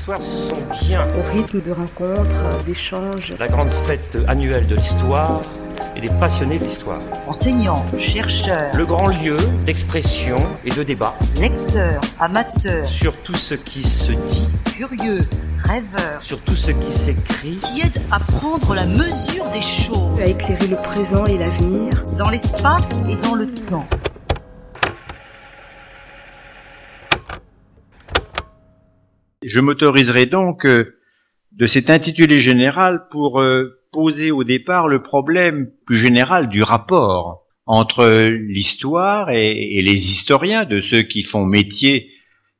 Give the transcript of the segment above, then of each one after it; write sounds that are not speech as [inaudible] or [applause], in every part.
histoires sont bien. Au rythme de rencontres, d'échanges. La grande fête annuelle de l'histoire et des passionnés de l'histoire. Enseignants, chercheurs, Le grand lieu d'expression et de débat lecteurs, amateurs, sur tout ce qui se dit, curieux, rêveurs, sur tout ce qui s'écrit. qui aident à prendre la mesure des choses À éclairer le présent et l'avenir. dans l'espace et dans le temps. Je m'autoriserai donc euh, de cet intitulé général pour euh, poser au départ le problème plus général du rapport entre l'histoire et, les historiens, de ceux qui font métier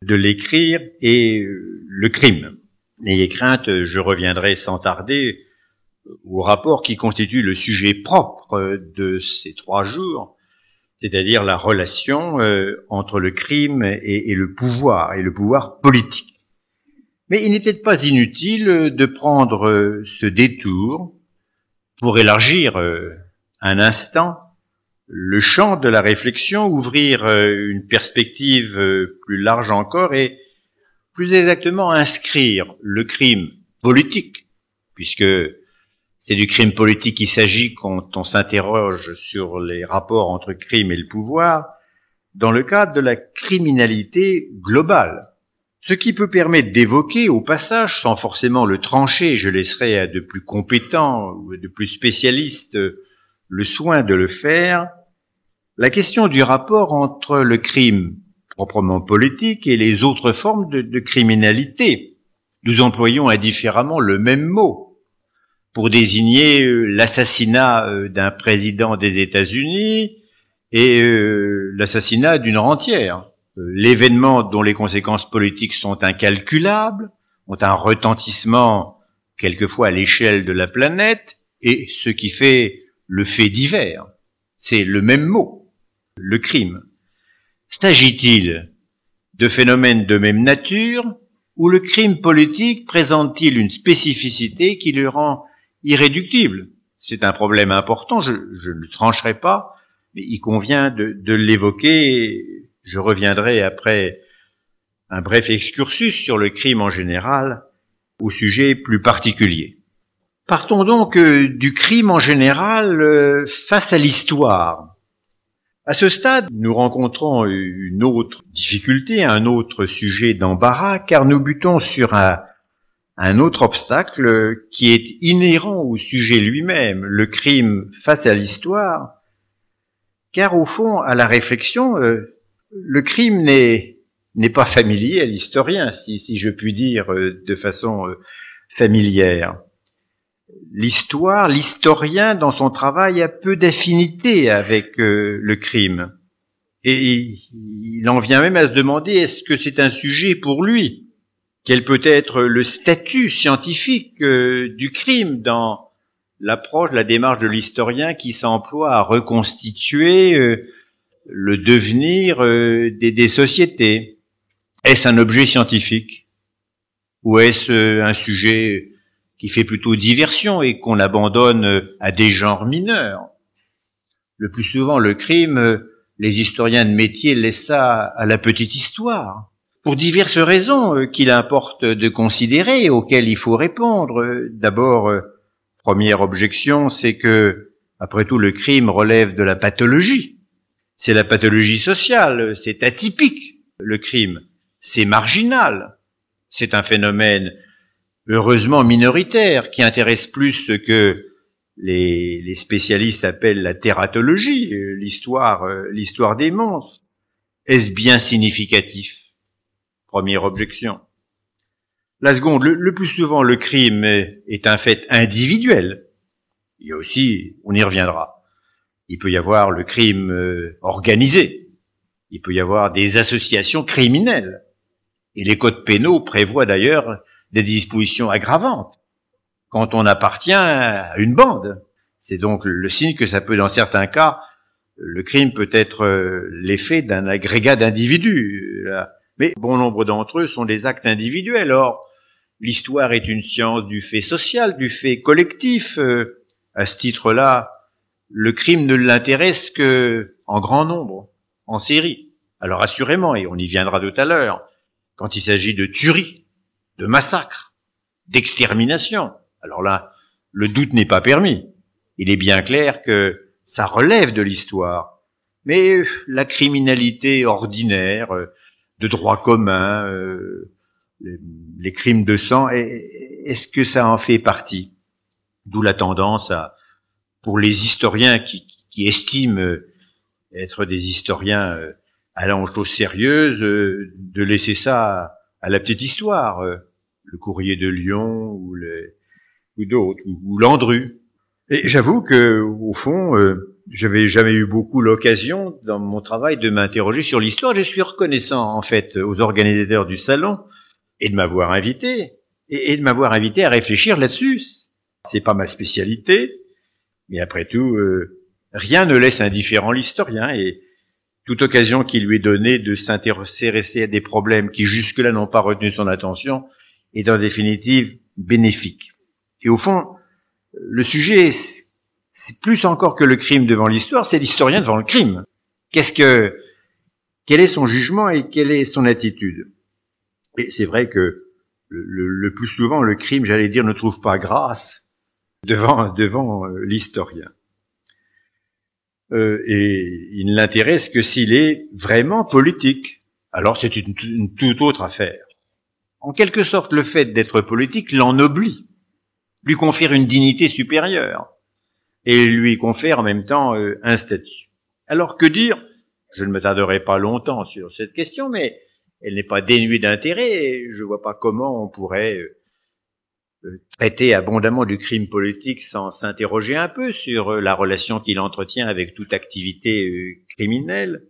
de l'écrire, et euh, le crime. N'ayez crainte, je reviendrai sans tarder au rapport qui constitue le sujet propre de ces trois jours, c'est-à-dire la relation entre le crime et le pouvoir, et le pouvoir politique. Mais il n'est peut-être pas inutile de prendre euh, ce détour pour élargir euh, un instant le champ de la réflexion, ouvrir euh, une perspective euh, plus large encore et plus exactement inscrire le crime politique, puisque c'est du crime politique qu'il s'agit quand on s'interroge sur les rapports entre crime et le pouvoir, dans le cadre de la criminalité globale. Ce qui peut permettre d'évoquer au passage, sans forcément le trancher, je laisserai à de plus compétents ou de plus spécialistes le soin de le faire, la question du rapport entre le crime proprement politique et les autres formes de, criminalité. Nous employons indifféremment le même mot pour désigner euh, l'assassinat euh, d'un président des États-Unis et euh, l'assassinat d'une rentière. Euh, L'événement dont les conséquences politiques sont incalculables, ont un retentissement quelquefois à l'échelle de la planète, et ce qui fait le fait divers. C'est le même mot, le crime. S'agit-il de phénomènes de même nature ou le crime politique présente-t-il une spécificité qui le rend irréductible? C'est un problème important, je, je ne trancherai pas, mais il convient de l'évoquer. Je reviendrai après un bref excursus sur le crime en général au sujet plus particulier. Partons donc euh, du crime en général euh, face à l'histoire. À ce stade, nous rencontrons une autre difficulté, un autre sujet d'embarras, car nous butons sur un, autre obstacle qui est inhérent au sujet lui-même, le crime face à l'histoire, car au fond, à la réflexion, euh, le crime n'est n'est pas familier à l'historien, si, si je puis dire euh, de façon euh, familière. L'histoire, l'historien dans son travail a peu d'affinité avec euh, le crime. Et il, en vient même à se demander est-ce que c'est un sujet pour lui? Quel peut être le statut scientifique du crime dans l'approche, la démarche de l'historien qui s'emploie à reconstituer le devenir euh, des, sociétés Est-ce un objet scientifique Ou est-ce euh, un sujet qui fait plutôt diversion et qu'on abandonne euh, à des genres mineurs? Le plus souvent, le crime, les historiens de métier laissent ça à la petite histoire. Pour diverses raisons qu'il importe de considérer, auxquelles il faut répondre. D'abord, première objection, c'est que, après tout, le crime relève de la pathologie. C'est la pathologie sociale, c'est atypique, le crime. C'est marginal. C'est un phénomène heureusement minoritaire qui intéresse plus ce que les, spécialistes appellent la tératologie, euh, l'histoire, euh, l'histoire des monstres. Est-ce bien significatif? Première objection. La seconde, le, le plus souvent, le crime est un fait individuel. Il y a aussi, on y reviendra, il peut y avoir le crime euh, organisé. Il peut y avoir des associations criminelles. Et les codes pénaux prévoient d'ailleurs des dispositions aggravantes quand on appartient à une bande. C'est donc le signe que ça peut, dans certains cas, le crime peut être euh, l'effet d'un agrégat d'individus. Mais bon nombre d'entre eux sont des actes individuels. Or, l'histoire est une science du fait social, du fait collectif. Euh, À ce titre-là, le crime ne l'intéresse que en grand nombre, en série. Alors assurément, et on y viendra tout à l'heure, quand il s'agit de tuerie, de massacre, d'extermination. Alors là, le doute n'est pas permis. Il est bien clair que ça relève de l'histoire. Mais la criminalité ordinaire, euh, de droit commun, euh, les, crimes de sang, est-ce que ça en fait partie? D'où la tendance à, pour les historiens qui, qui estiment euh, être des historiens allant aux choses sérieuses, de laisser ça à la petite histoire, le courrier de Lyon ou, ou d'autres, ou, Landru. Et j'avoue que, au fond, je n'avais jamais eu beaucoup l'occasion dans mon travail de m'interroger sur l'histoire. Je suis reconnaissant en fait aux organisateurs du salon et de m'avoir invité et, de m'avoir invité à réfléchir là-dessus. C'est pas ma spécialité, mais après tout, euh, rien ne laisse indifférent l'historien et toute occasion qui lui est donnée de s'intéresser à des problèmes qui jusque-là n'ont pas retenu son attention est en définitive bénéfique. Et au fond, le sujet c'est plus encore que le crime devant l'histoire, c'est l'historien devant le crime. Qu'est-ce que, quel est son jugement et quelle est son attitude? Et c'est vrai que le, plus souvent, le crime, j'allais dire, ne trouve pas grâce devant devant euh, l'historien. Euh, et il ne l'intéresse que s'il est vraiment politique. Alors c'est une, toute autre affaire. En quelque sorte, le fait d'être politique l'ennoblit, lui confère une dignité supérieure et lui confère en même temps euh, un statut. Alors que dire? Je ne me tarderai pas longtemps sur cette question, mais elle n'est pas dénuée d'intérêt. Et je vois pas comment on pourrait traiter abondamment du crime politique sans s'interroger un peu sur la relation qu'il entretient avec toute activité criminelle.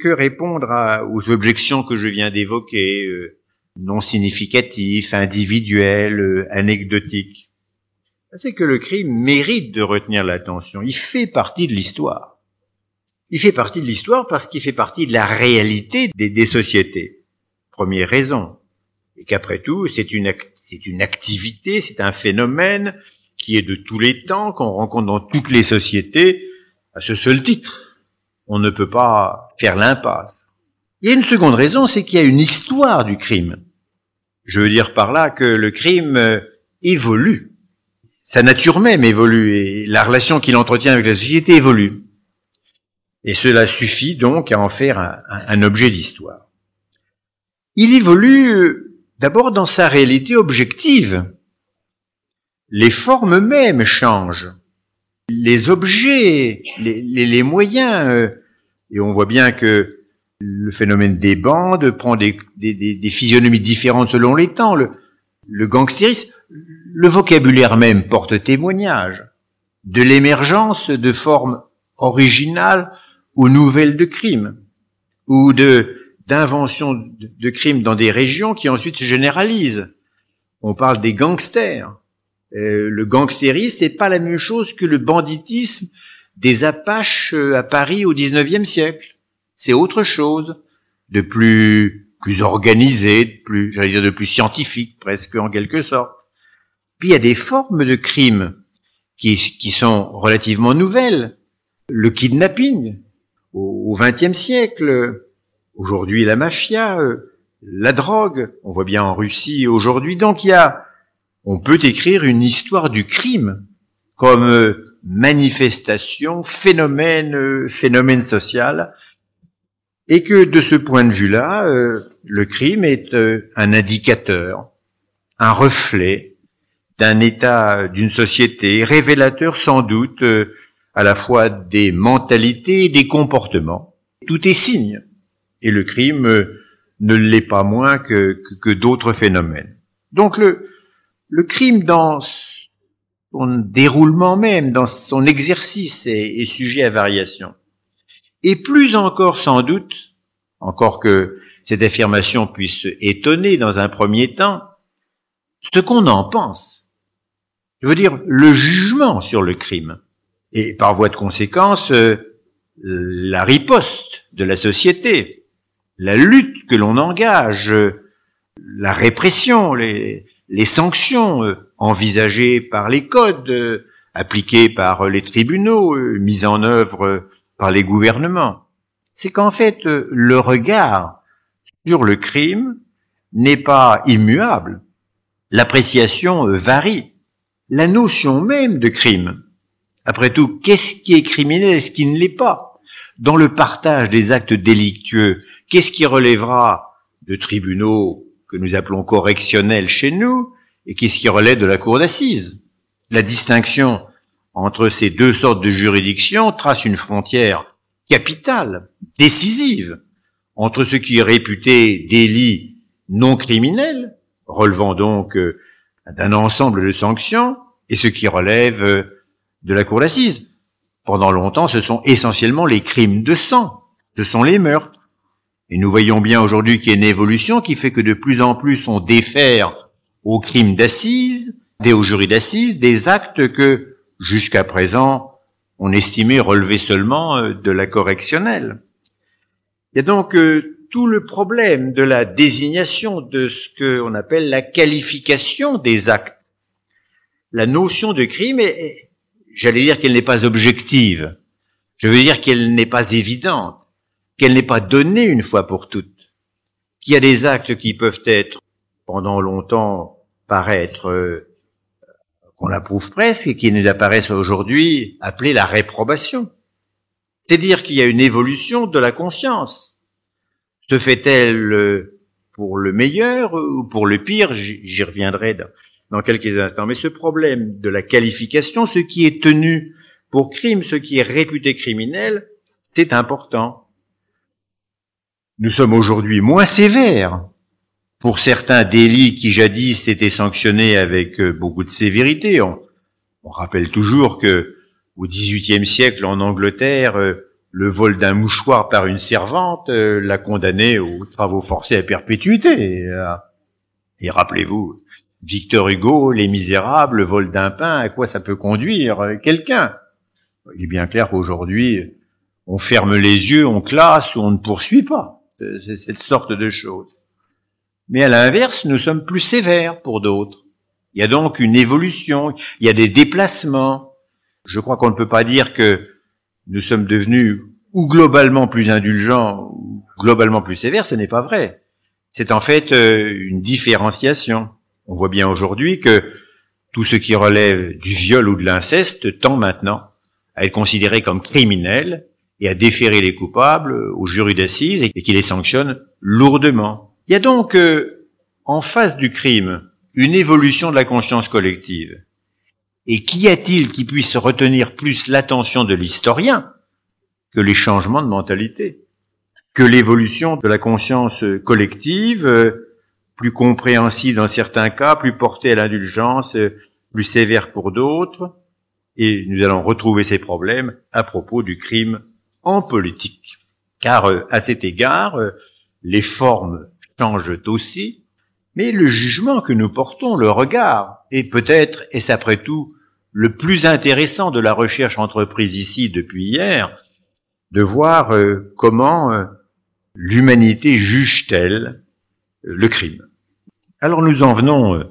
Que répondre aux objections que je viens d'évoquer, non significatifs, individuelles, anecdotiques? C'est que le crime mérite de retenir l'attention. Il fait partie de l'histoire. Il fait partie de l'histoire parce qu'il fait partie de la réalité des, sociétés. Première raison. Et qu'après tout, c'est une, c'est une activité, c'est un phénomène qui est de tous les temps, qu'on rencontre dans toutes les sociétés, à ce seul titre. On ne peut pas faire l'impasse. Il y a une seconde raison, c'est qu'il y a une histoire du crime. Je veux dire par là que le crime euh, évolue sa nature même évolue et la relation qu'il entretient avec la société évolue. Et cela suffit donc à en faire un, objet d'histoire. Il évolue euh, d'abord dans sa réalité objective. Les formes mêmes changent. Les objets, les, moyens, euh, et on voit bien que le phénomène des bandes prend des, physionomies différentes selon les temps. Le, le gangstérisme, le vocabulaire même porte témoignage de l'émergence de formes originales ou nouvelles de crimes, ou de d'inventions de, crimes dans des régions qui ensuite se généralisent. On parle des gangsters. Euh, le gangstérisme, c'est pas la même chose que le banditisme des Apaches euh, à Paris au XIXe siècle. C'est autre chose, de plus plus organisé, de plus, j'allais dire de plus scientifique, presque en quelque sorte. Puis il y a des formes de crimes qui, qui sont relativement nouvelles. Le kidnapping au XXe siècle, aujourd'hui la mafia, euh, la drogue, on voit bien en Russie aujourd'hui. Donc il y a, on peut écrire une histoire du crime comme euh, manifestation, phénomène, euh, phénomène social et que de ce point de vue-là, le crime est un indicateur, un reflet d'un état, d'une société, révélateur sans doute à la fois des mentalités et des comportements. Tout est signe, et le crime ne l'est pas moins que, que, d'autres phénomènes. Donc le, le crime dans son déroulement même, dans son exercice est sujet à variation et plus encore sans doute, encore que cette affirmation puisse étonner dans un premier temps, ce qu'on en pense. Je veux dire, le jugement sur le crime. Et par voie de conséquence, euh, la riposte de la société, la lutte que l'on engage, la répression, les, les sanctions euh, envisagées par les codes, euh, appliquées par les tribunaux, mises en œuvre par les gouvernements, c'est qu'en fait, le regard sur le crime n'est pas immuable, l'appréciation varie. La notion même de crime. Après tout, qu'est-ce qui est criminel et ce qui ne l'est pas? Dans le partage des actes délictueux, qu'est-ce qui relèvera de tribunaux que nous appelons correctionnels chez nous et qu'est-ce qui relève de la cour d'assises? La distinction entre ces deux sortes de juridictions trace une frontière capitale, décisive, entre ce qui est réputé délit non criminel, relevant donc euh, d'un ensemble de sanctions, et ce qui relève euh, de la cour d'assises. Pendant longtemps, ce sont essentiellement les crimes de sang, ce sont les meurtres. Et nous voyons bien aujourd'hui qu'il y a une évolution qui fait que de plus en plus on défère aux crimes d'assises, des aux jurys d'assises, des actes que jusqu'à présent on estimait relever seulement euh, de la correctionnelle. Il y a donc euh, tout le problème de la désignation de ce qu'on appelle la qualification des actes. La notion de crime, est, j'allais dire qu'elle n'est pas objective. Je veux dire qu'elle n'est pas évidente, qu'elle n'est pas donnée une fois pour toutes. Qu'il y a des actes qui peuvent être, pendant longtemps, paraître euh, qu'on approuve presque et qui nous apparaissent aujourd'hui appelés la réprobation. C'est-à-dire qu'il y a une évolution de la conscience. Se fait-elle euh, pour le meilleur ou pour le pire J'y reviendrai dans quelques instants. Mais ce problème de la qualification, ce qui est tenu pour crime, ce qui est réputé criminel, c'est important. Nous sommes aujourd'hui moins sévères pour certains délits qui jadis étaient sanctionnés avec euh, beaucoup de sévérité. On, on rappelle toujours que au XVIIIe siècle en Angleterre, euh, le vol d'un mouchoir par une servante euh, l'a condamné aux travaux forcés à perpétuité. Et rappelez-vous, Victor Hugo, Les Misérables, le vol d'un pain, à quoi ça peut conduire quelqu'un? Il est bien clair qu'aujourd'hui, on ferme les yeux, on classe ou on ne poursuit pas. C'est cette sorte de choses. Mais à l'inverse, nous sommes plus sévères pour d'autres. Il y a donc une évolution, il y a des déplacements. Je crois qu'on ne peut pas dire que nous sommes devenus ou globalement plus indulgents ou globalement plus sévères, ce n'est pas vrai. C'est en fait euh, une différenciation. On voit bien aujourd'hui que tout ce qui relève du viol ou de l'inceste tend maintenant à être considéré comme criminel et à déférer les coupables au jury d'assises et qui les sanctionne lourdement. Il y a donc euh, en face du crime une évolution de la conscience collective. Et qu'y a-t-il qui puisse retenir plus l'attention de l'historien que les changements de mentalité, que l'évolution de la conscience collective, euh, plus compréhensible dans certains cas, plus portée à l'indulgence, euh, plus sévère pour d'autres, et nous allons retrouver ces problèmes à propos du crime en politique. Car à cet égard, les formes changent aussi, mais le jugement que nous portons, le regard, est peut-être, et c'est après tout, le plus intéressant de la recherche entreprise ici depuis hier, de voir euh, comment euh, l'humanité juge-t-elle euh, le crime. Alors nous en venons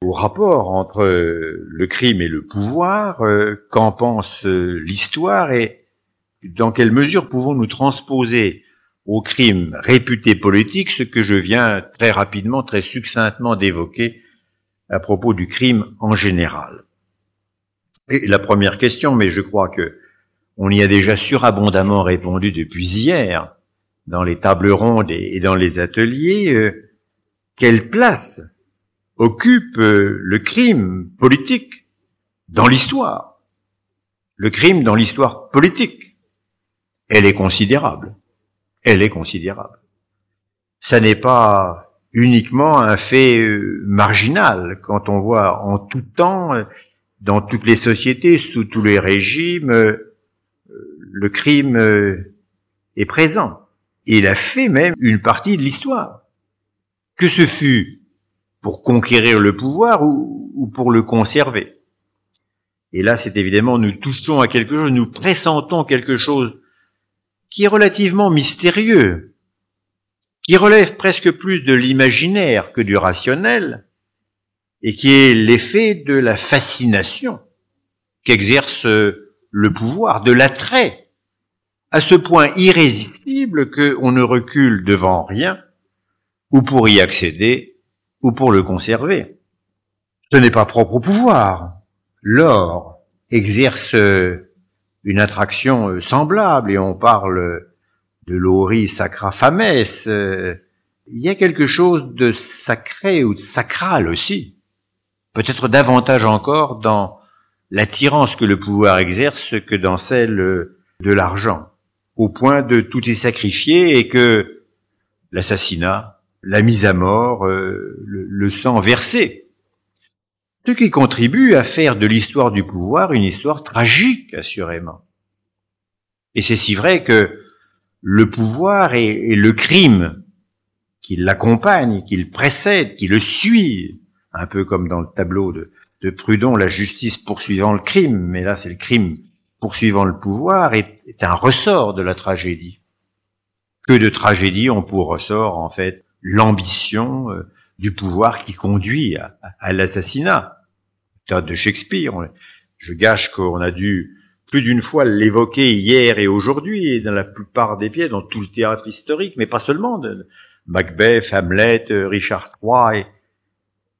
au rapport entre le crime et le pouvoir, qu'en pense l'histoire et dans quelle mesure pouvons-nous transposer au crime réputé politique, ce que je viens très rapidement, très succinctement d'évoquer à propos du crime en général? Et la première question, mais je crois que on y a déjà surabondamment répondu depuis hier, dans les tables rondes et dans les ateliers, euh, quelle place occupe euh, le crime politique dans l'histoire? Le crime dans l'histoire politique, elle est considérable elle est considérable. Ça n'est pas uniquement un fait euh, marginal quand on voit en tout temps, dans toutes les sociétés, sous tous les régimes, euh, le crime euh, est présent. Il a fait même une partie de l'histoire. Que ce fut pour conquérir le pouvoir ou, ou pour le conserver. Et là, c'est évidemment, nous touchons à quelque chose, nous pressentons quelque chose qui est relativement mystérieux, qui relève presque plus de l'imaginaire que du rationnel, et qui est l'effet de la fascination qu'exerce le pouvoir, de l'attrait, à ce point irrésistible qu'on ne recule devant rien, ou pour y accéder, ou pour le conserver. Ce n'est pas propre au pouvoir. L'or exerce une attraction semblable et on parle de l'ori sacra fames. Il y a quelque chose de sacré ou de sacral aussi. Peut-être davantage encore dans l'attirance que le pouvoir exerce que dans celle de l'argent, au point de tout y sacrifier et que l'assassinat, la mise à mort, euh, le sang versé, ce qui contribue à faire de l'histoire du pouvoir une histoire tragique, assurément. Et c'est si vrai que le pouvoir et, le crime qui l'accompagne, qui le précède, qui le suit, un peu comme dans le tableau de, Prudhon, la justice poursuivant le crime, mais là c'est le crime poursuivant le pouvoir, est, un ressort de la tragédie. Que de tragédie ont pour ressort en fait l'ambition euh, du pouvoir qui conduit à, à l'assassinat. De Shakespeare, je gâche qu'on a dû plus d'une fois l'évoquer hier et aujourd'hui, et dans la plupart des pièces, dans tout le théâtre historique, mais pas seulement, de Macbeth, Hamlet, Richard III,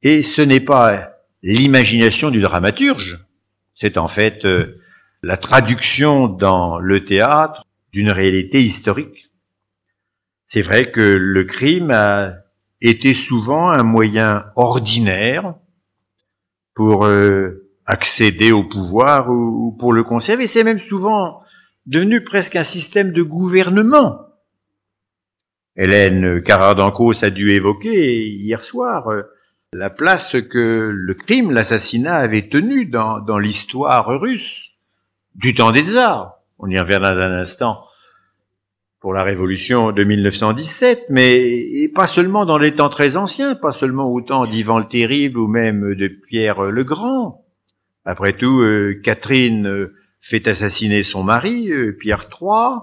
et, et ce n'est pas l'imagination du dramaturge, c'est en fait euh, la traduction dans le théâtre d'une réalité historique. C'est vrai que le crime a été souvent un moyen ordinaire pour euh, accéder au pouvoir ou, pour le conserver. C'est même souvent devenu presque un système de gouvernement. Hélène Carrard-Dancos a dû évoquer hier soir euh, la place que le crime, l'assassinat avait tenu dans, dans l'histoire russe du temps des tsars. On y reviendra dans un instant pour la révolution de 1917, mais pas seulement dans les temps très anciens, pas seulement au temps d'Ivan le Terrible ou même de Pierre le Grand. Après tout, euh, Catherine euh, fait assassiner son mari, euh, Pierre III,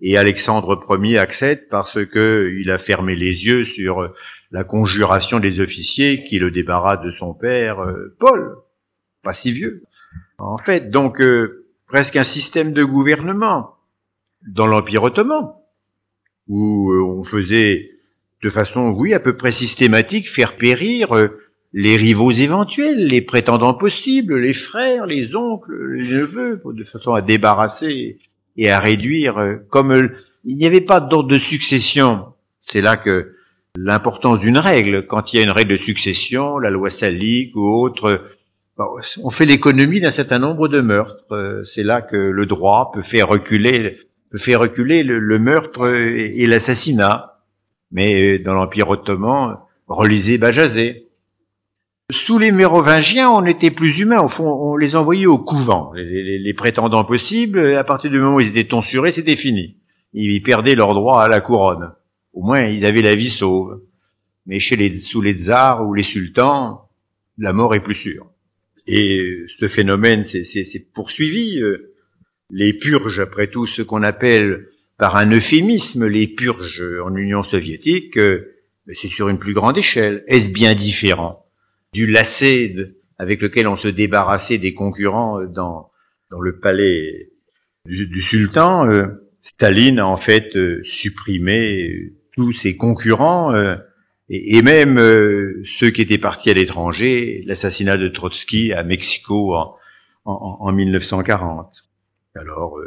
et Alexandre Ier accède parce que il a fermé les yeux sur la conjuration des officiers qui le débarrassent de son père, Paul, pas si vieux. En fait, donc presque un système de gouvernement dans l'Empire ottoman, où on faisait de façon, oui, à peu près systématique, faire périr les rivaux éventuels, les prétendants possibles, les frères, les oncles, les neveux, de façon à débarrasser et à réduire, euh, comme euh, il n'y avait pas d'ordre de succession. C'est là que l'importance d'une règle, quand il y a une règle de succession, la loi salique ou autre, on fait l'économie d'un certain nombre de meurtres. Euh, c'est là que le droit peut faire reculer, faire reculer le, meurtre et, l'assassinat. Mais dans l'Empire ottoman, relisez Bajazet. Sous les Mérovingiens, on était plus humain. Au fond, on les envoyait au couvent, les, prétendants possibles. À partir du moment où ils étaient tonsurés, c'était fini. Ils perdaient leur droit à la couronne. Au moins, ils avaient la vie sauve. Mais chez les, sous les tsars ou les sultans, la mort est plus sûre. Et ce phénomène s'est poursuivi. Euh, les purges, après tout, ce qu'on appelle par un euphémisme les purges en Union soviétique, euh, c'est sur une plus grande échelle. Est-ce bien différent du lacet avec lequel on se débarrassait des concurrents euh, dans, dans le palais du, sultan, euh, Staline a en fait supprimé tous ses concurrents et, même ceux qui étaient partis à l'étranger, l'assassinat de Trotsky à Mexico en, en, 1940. Alors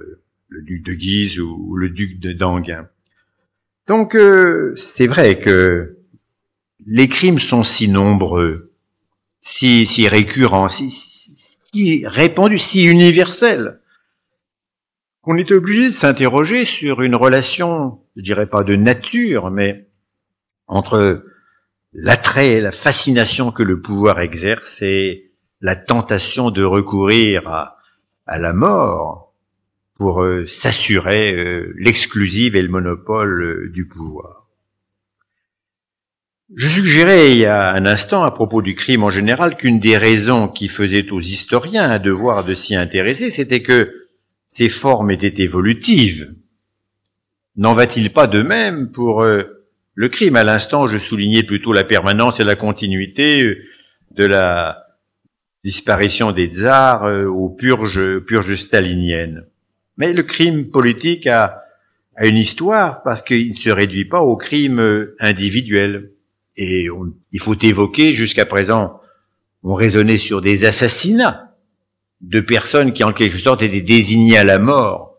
le duc de Guise ou, le duc de Danguin. Donc c'est vrai que les crimes sont si nombreux si, si récurrent, si, si, répandu, si universel, qu'on est obligé de s'interroger sur une relation, je dirais pas de nature, mais entre l'attrait, la fascination que le pouvoir exerce et la tentation de recourir à la mort pour euh, s'assurer euh, l'exclusive et le monopole euh, du pouvoir. Je suggérais il y a un instant à propos du crime en général qu'une des raisons qui faisait aux historiens un devoir de s'y intéresser, c'était que ces formes étaient évolutives. N'en va-t-il pas de même pour euh, le crime? À l'instant, je soulignais plutôt la permanence et la continuité de la disparition des tsars aux purges, purges staliniennes. Mais le crime politique a, une histoire parce qu'il ne se réduit pas au crime individuel. Et il faut évoquer jusqu'à présent, on raisonnait sur des assassinats de personnes qui en quelque sorte étaient désignées à la mort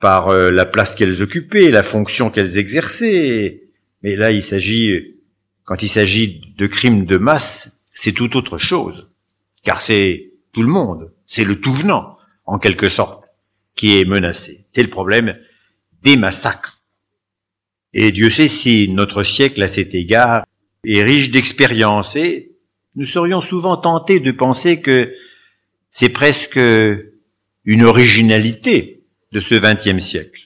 par euh, la place qu'elles occupaient, la fonction qu'elles exerçaient. Mais là, il s'agit, quand il s'agit de crimes de masse, c'est tout autre chose. Car c'est tout le monde, c'est le tout venant, en quelque sorte, qui est menacé. C'est le problème des massacres. Et Dieu sait si notre siècle, à cet égard, est riche d'expérience. Et nous serions souvent tentés de penser que c'est presque une originalité de ce XXe siècle.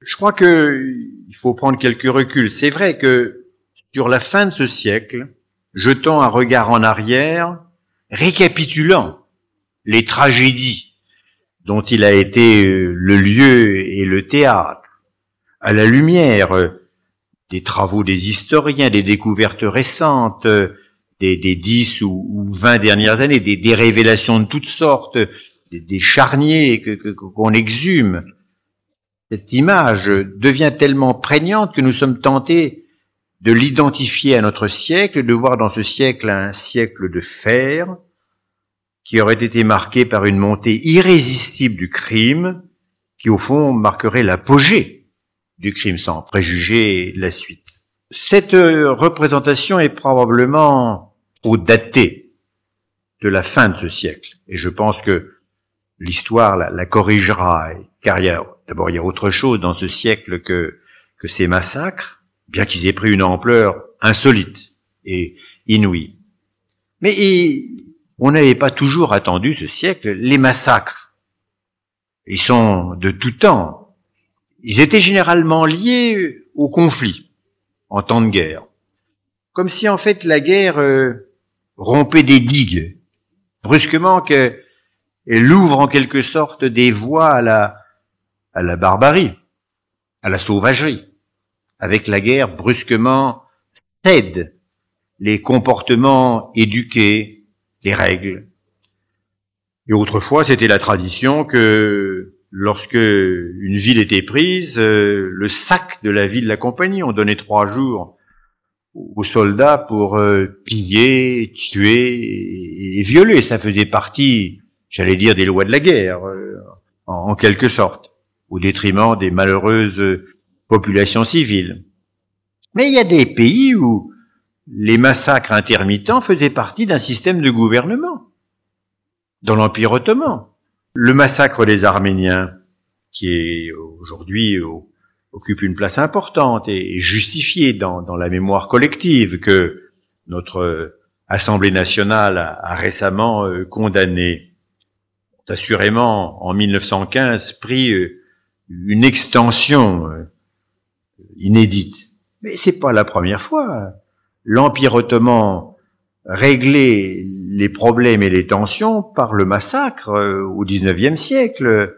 Je crois que il faut prendre quelques reculs. C'est vrai que sur la fin de ce siècle, jetant un regard en arrière, récapitulant les tragédies dont il a été le lieu et le théâtre, à la lumière des travaux des historiens, des découvertes récentes, des, des 10 ou, vingt 20 dernières années, des, révélations de toutes sortes, des, charniers qu'on exhume, cette image devient tellement prégnante que nous sommes tentés de l'identifier à notre siècle, de voir dans ce siècle un siècle de fer, qui aurait été marqué par une montée irrésistible du crime, qui au fond marquerait l'apogée du crime sans préjuger la suite. Cette euh, représentation est probablement trop datée de la fin de ce siècle, et je pense que l'histoire la, corrigera, car y a, d'abord il y a autre chose dans ce siècle que, que ces massacres, bien qu'ils aient pris une ampleur insolite et inouïe. Mais on n'avait pas toujours attendu ce siècle les massacres. Ils sont de tout temps ils étaient généralement liés au conflit en temps de guerre. Comme si en fait la guerre euh, rompait des digues, brusquement qu'elle ouvre en quelque sorte des voies à la, à la barbarie, à la sauvagerie. Avec la guerre, brusquement cède les comportements éduqués, les règles. Et autrefois, c'était la tradition que lorsque une ville était prise, euh, le sac de la ville l'accompagnait. On donnait trois jours aux soldats pour euh, piller, tuer et, violer. Ça faisait partie, j'allais dire, des lois de la guerre, euh, en, quelque sorte, au détriment des malheureuses populations civiles. Mais il y a des pays où les massacres intermittents faisaient partie d'un système de gouvernement. Dans l'Empire ottoman, le massacre des Arméniens, qui est aujourd'hui occupe une place importante et justifié dans, la mémoire collective que notre Assemblée nationale a, récemment euh, condamné. Assurément, en 1915, pris euh, une extension euh, inédite. Mais c'est pas la première fois. L'Empire ottoman régler les problèmes et les tensions par le massacre euh, au XIXe siècle,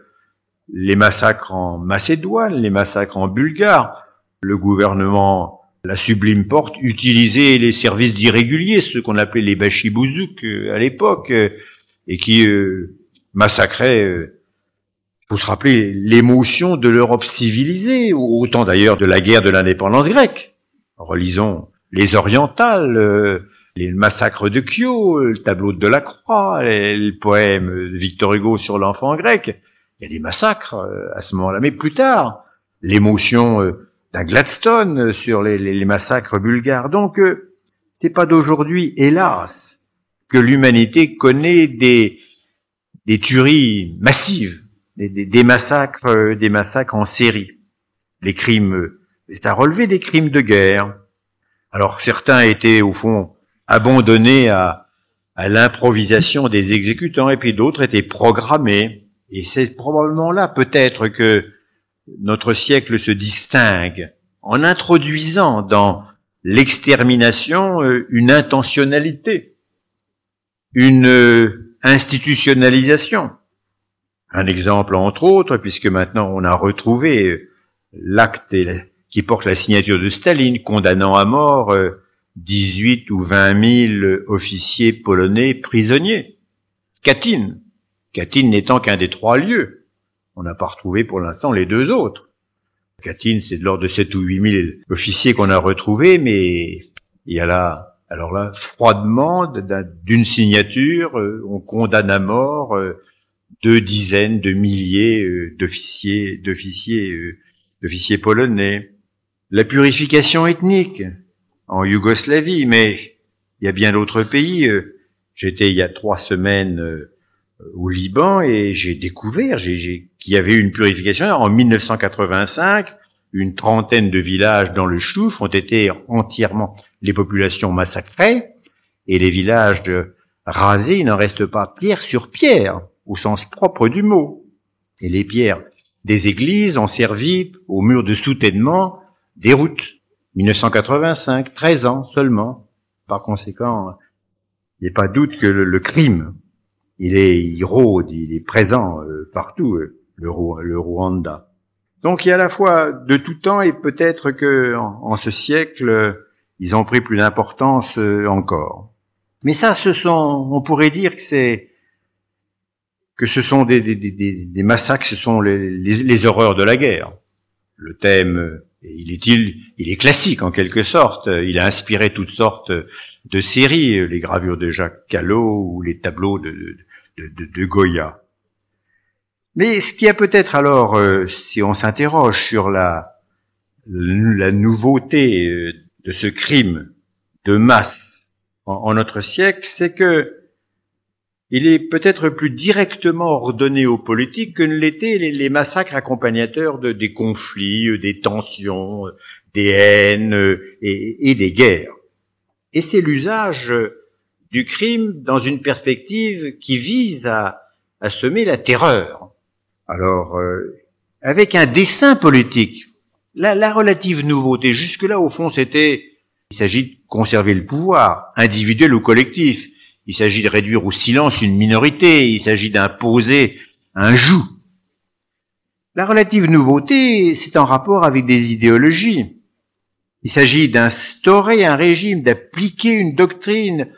les massacres en Macédoine, les massacres en Bulgare. Le gouvernement, la sublime porte, utilisait les services d'irréguliers, ce qu'on appelait les bachibouzouk euh, à l'époque, euh, et qui massacraient, il faut se rappeler, l'émotion de l'Europe civilisée, autant d'ailleurs de la guerre de l'indépendance grecque. Relisons les orientales, les massacres de Kyo, le tableau de Delacroix, le poème de Victor Hugo sur l'enfant grec. Il y a des massacres euh, à ce moment-là. Mais plus tard, l'émotion euh, d'un Gladstone sur les, massacres bulgares. Donc, euh, c'est pas d'aujourd'hui, hélas, que l'humanité connaît des, des tueries massives, des, massacres, des massacres en série. Les crimes, c'est à relever des crimes de guerre. Alors certains étaient au fond abandonnés à, l'improvisation des exécutants, et puis d'autres étaient programmés. Et c'est probablement là peut-être que notre siècle se distingue en introduisant dans l'extermination euh, une intentionnalité, une euh, institutionnalisation. Un exemple entre autres, puisque maintenant on a retrouvé euh, l'acte qui porte la signature de Staline condamnant à mort 18 ou 20 000 officiers polonais prisonniers. Katyn. Katyn n'étant qu'un des trois lieux. On n'a pas retrouvé pour l'instant les deux autres. Katyn, c'est de l'ordre de 7 ou 8 000 officiers qu'on a retrouvés, mais il y a là Alors là, froidement, d'une signature, euh, on condamne à mort euh, deux dizaines de milliers euh, d'officiers, d'officiers, d'officiers polonais. La purification ethnique en Yougoslavie, mais il y a bien d'autres pays. J'étais il y a trois semaines au Liban et j'ai découvert qu'il y avait une purification en 1985 une trentaine de villages dans le Chouf ont été entièrement les populations massacrées, et les villages rasés, il n'en reste pas pierre sur pierre, au sens propre du mot. Et les pierres des églises ont servi au mur de soutènement des routes. 1985, 13 ans seulement. Par conséquent, il n'y a pas doute que le, crime, il est, il rôde, il est présent euh, partout, euh, le, Rwanda. Donc il y a à la fois de tout temps et peut-être que en, ce siècle, ils ont pris plus d'importance euh, encore. Mais ça, ce sont, on pourrait dire que c'est que ce sont des, des massacres, ce sont les, les, horreurs de la guerre. Le thème, il est il, il est classique en quelque sorte. Il a inspiré toutes sortes de séries, les gravures de Jacques Callot ou les tableaux de, Goya. Mais ce qui a peut-être alors, euh, si on s'interroge sur la, la nouveauté euh, de ce crime de masse en, notre siècle, c'est que il est peut-être plus directement ordonné aux politiques que ne l'étaient les, massacres accompagnateurs de, des conflits, euh, des tensions, des haines et, et des guerres. Et c'est l'usage du crime dans une perspective qui vise à, semer la terreur alors, euh, avec un dessin politique, la, la relative nouveauté, jusque-là, au fond, c'était, il s'agit de conserver le pouvoir, individuel ou collectif. Il s'agit de réduire au silence une minorité. Il s'agit d'imposer un joug. La relative nouveauté, c'est en rapport avec des idéologies. Il s'agit d'instaurer un régime, d'appliquer une doctrine,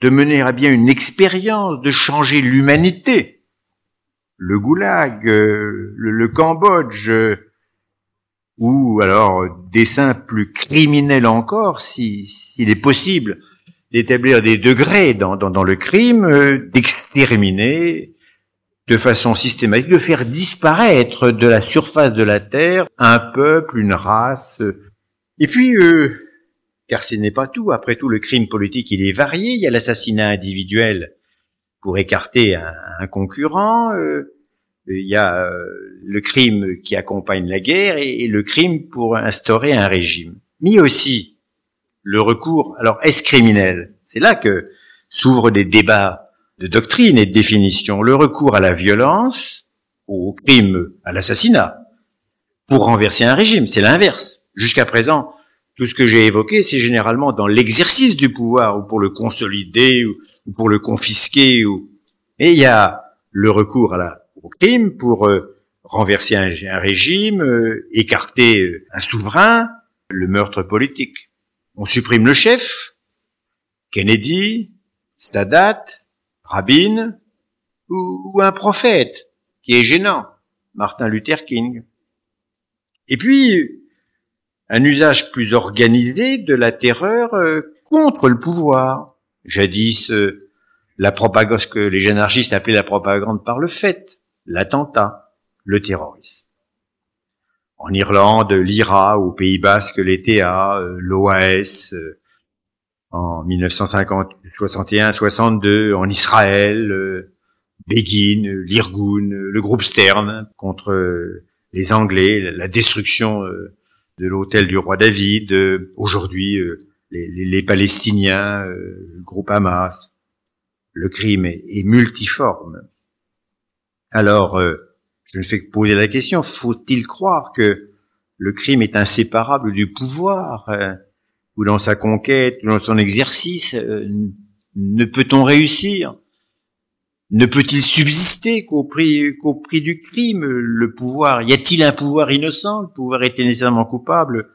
de mener à bien une expérience, de changer l'humanité le goulag, euh, le, Cambodge, euh, ou alors dessin plus criminel encore, s'il est possible d'établir des degrés dans, dans, le crime, euh, d'exterminer de façon systématique, de faire disparaître de la surface de la Terre un peuple, une race. Et puis, car ce n'est pas tout, après tout, le crime politique, il est varié, il y a l'assassinat individuel pour écarter un, concurrent. Euh, il y a euh, le crime qui accompagne la guerre et, le crime pour instaurer un régime. Mais aussi le recours. Alors, est-ce criminel? C'est là que s'ouvrent des débats de doctrine et de définition. Le recours à la violence, au crime, à l'assassinat, pour renverser un régime, c'est l'inverse. Jusqu'à présent, tout ce que j'ai évoqué, c'est généralement dans l'exercice du pouvoir, ou pour le consolider, ou, pour le confisquer. Ou... Et il y a le recours au crime pour euh, renverser un, régime, euh, écarter euh, un souverain, le meurtre politique. On supprime le chef, Kennedy, Sadat, Rabin, ou, un prophète qui est gênant, Martin Luther King. Et puis, un usage plus organisé de la terreur euh, contre le pouvoir. Jadis, euh, la propagande, ce que les anarchistes appelaient la propagande par le fait, l'attentat, le terrorisme. En Irlande, l'IRA, au Pays Basque, l'ETA, euh, l'OAS, en 1961-62, en Israël, Begin, l'Irgun, le groupe Stern contre les Anglais, la destruction de l'hôtel du roi David, euh, aujourd'hui euh, les, Palestiniens, euh, le groupe Hamas. Le crime est, multiforme. Alors, je ne fais que poser la question, faut-il croire que le crime est inséparable du pouvoir, ou dans sa conquête, ou dans son exercice, ne peut-on réussir? Ne peut-il subsister qu'au prix, qu'au prix du crime, le pouvoir? Y a-t-il un pouvoir innocent? Le pouvoir est nécessairement coupable?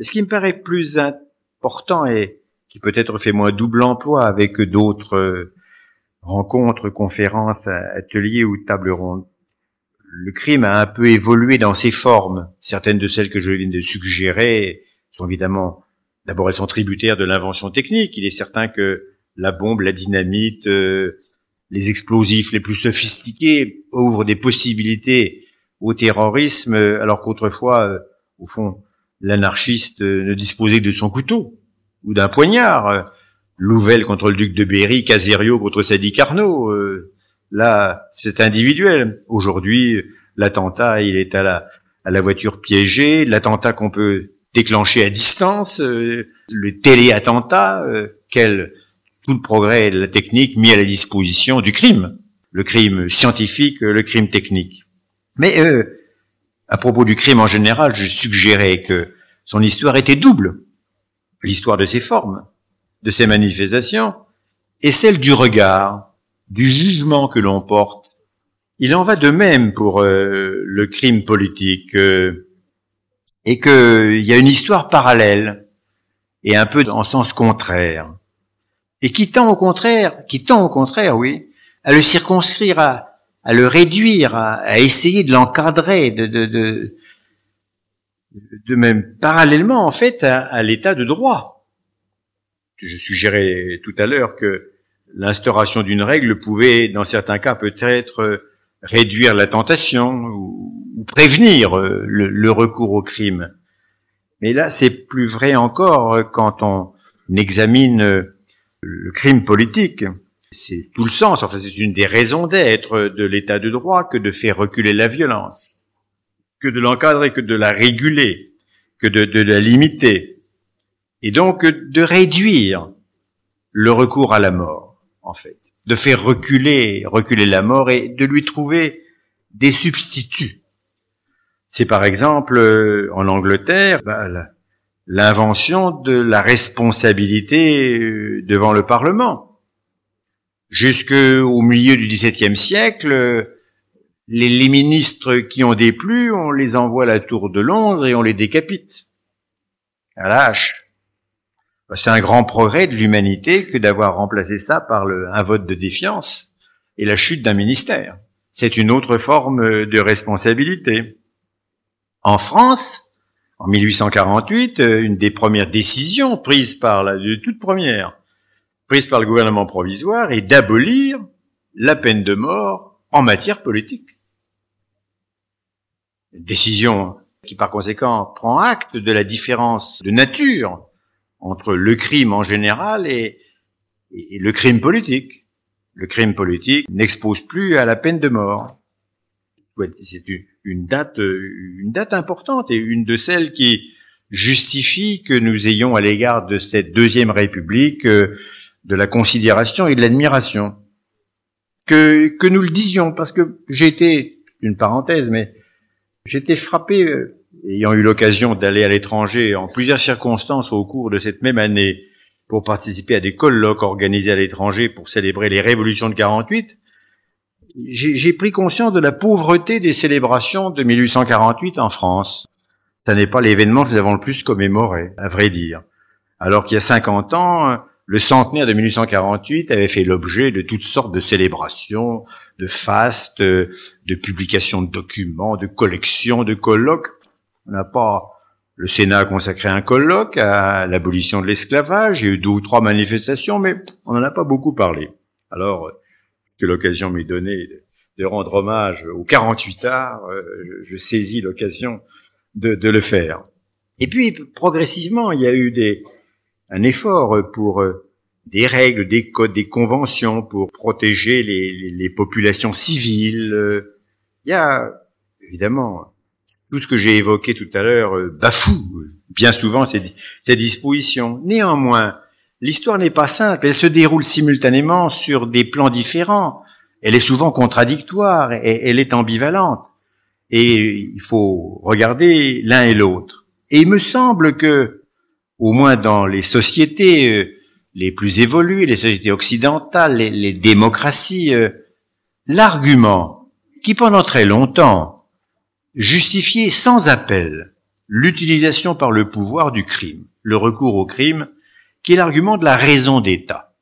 Ce qui me paraît plus important et qui peut-être fait moins double emploi avec d'autres euh, rencontres, conférences, ateliers ou tables rondes. Le crime a un peu évolué dans ses formes. Certaines de celles que je viens de suggérer sont évidemment D'abord, elles sont tributaires de l'invention technique. Il est certain que la bombe, la dynamite, euh, les explosifs les plus sophistiqués ouvrent des possibilités au terrorisme, alors qu'autrefois, euh, au fond, l'anarchiste euh, ne disposait que de son couteau ou d'un poignard. Louvel contre le duc de Berry, Caserio contre Sadi Carnot. Là, c'est individuel. Aujourd'hui, l'attentat, il est à la, à la voiture piégée, l'attentat qu'on peut déclencher à distance, euh, le téléattentat, euh, quel tout le progrès de la technique mis à la disposition du crime, le crime scientifique, le crime technique. Mais euh, à propos du crime en général, je suggérais que son histoire était double, l'histoire de ses formes, de ses manifestations, et celle du regard, du jugement que l'on porte. Il en va de même pour le crime politique et qu'il y a une histoire parallèle et un peu en sens contraire, et qui tend au contraire, qui tend au contraire, oui, à le circonscrire, à, le réduire, à, essayer de l'encadrer, de, de, même parallèlement en fait à l'état de droit. Je suggérais tout à l'heure que l'instauration d'une règle pouvait, dans certains cas, peut-être réduire la tentation ou, prévenir euh, le, recours au crime. Mais là, c'est plus vrai encore euh, quand on examine euh, le crime politique. C'est tout le sens, enfin c'est une des raisons d'être de l'état de droit que de faire reculer la violence, que de l'encadrer, que de la réguler, que de la limiter, et donc de réduire le recours à la mort, en fait de faire reculer, reculer la mort et de lui trouver des substituts. C'est par exemple euh, en Angleterre bah, l'invention de la responsabilité euh, devant le Parlement. Jusqu'au milieu du XVIIe siècle, les, les, ministres qui ont déplu, on les envoie à la tour de Londres et on les décapite. À la. C'est un grand progrès de l'humanité que d'avoir remplacé ça par un vote de défiance et la chute d'un ministère. C'est une autre forme de responsabilité. En France, en 1848, une des premières décisions prises par la, toute première, prise par le gouvernement provisoire est d'abolir la peine de mort en matière politique. Une décision qui par conséquent prend acte de la différence de nature entre le crime en général et, le crime politique. Le crime politique n'expose plus à la peine de mort. C'est une date, une date importante et une de celles qui justifie que nous ayons à l'égard de cette deuxième République euh, de la considération et de l'admiration. Que, que nous le disions, parce que j'ai été, une parenthèse, mais j'étais frappé euh, ayant eu l'occasion d'aller à l'étranger en plusieurs circonstances au cours de cette même année pour participer à des colloques organisés à l'étranger pour célébrer les révolutions de 48, j'ai pris conscience de la pauvreté des célébrations de 1848 en France. Ce n'est pas l'événement que nous avons le plus commémoré, à vrai dire. Alors qu'il y a 50 ans, le centenaire de 1848 avait fait l'objet de toutes sortes de célébrations, de fastes, de publications de documents, de collections, de colloques. On n'a pas le Sénat a consacré un colloque à l'abolition de l'esclavage. Il y a eu deux ou trois manifestations, mais on n'en a pas beaucoup parlé. Alors que l'occasion m'est donnée de, rendre hommage aux 48 arts, euh, je, saisis l'occasion de, le faire. Et puis progressivement, il y a eu des, un effort pour euh, des règles, des codes, des conventions pour protéger les, les populations civiles. Euh, il y a évidemment tout ce que j'ai évoqué tout à l'heure euh, bafoue bien souvent ces, dispositions. Néanmoins, l'histoire n'est pas simple, elle se déroule simultanément sur des plans différents, elle est souvent contradictoire, et elle est ambivalente, et il faut regarder l'un et l'autre. Et il me semble que, au moins dans les sociétés euh, les plus évoluées, les sociétés occidentales, les, démocraties, euh, l'argument qui pendant très longtemps justifier sans appel l'utilisation par le pouvoir du crime, le recours au crime, qui est l'argument de la raison d'État,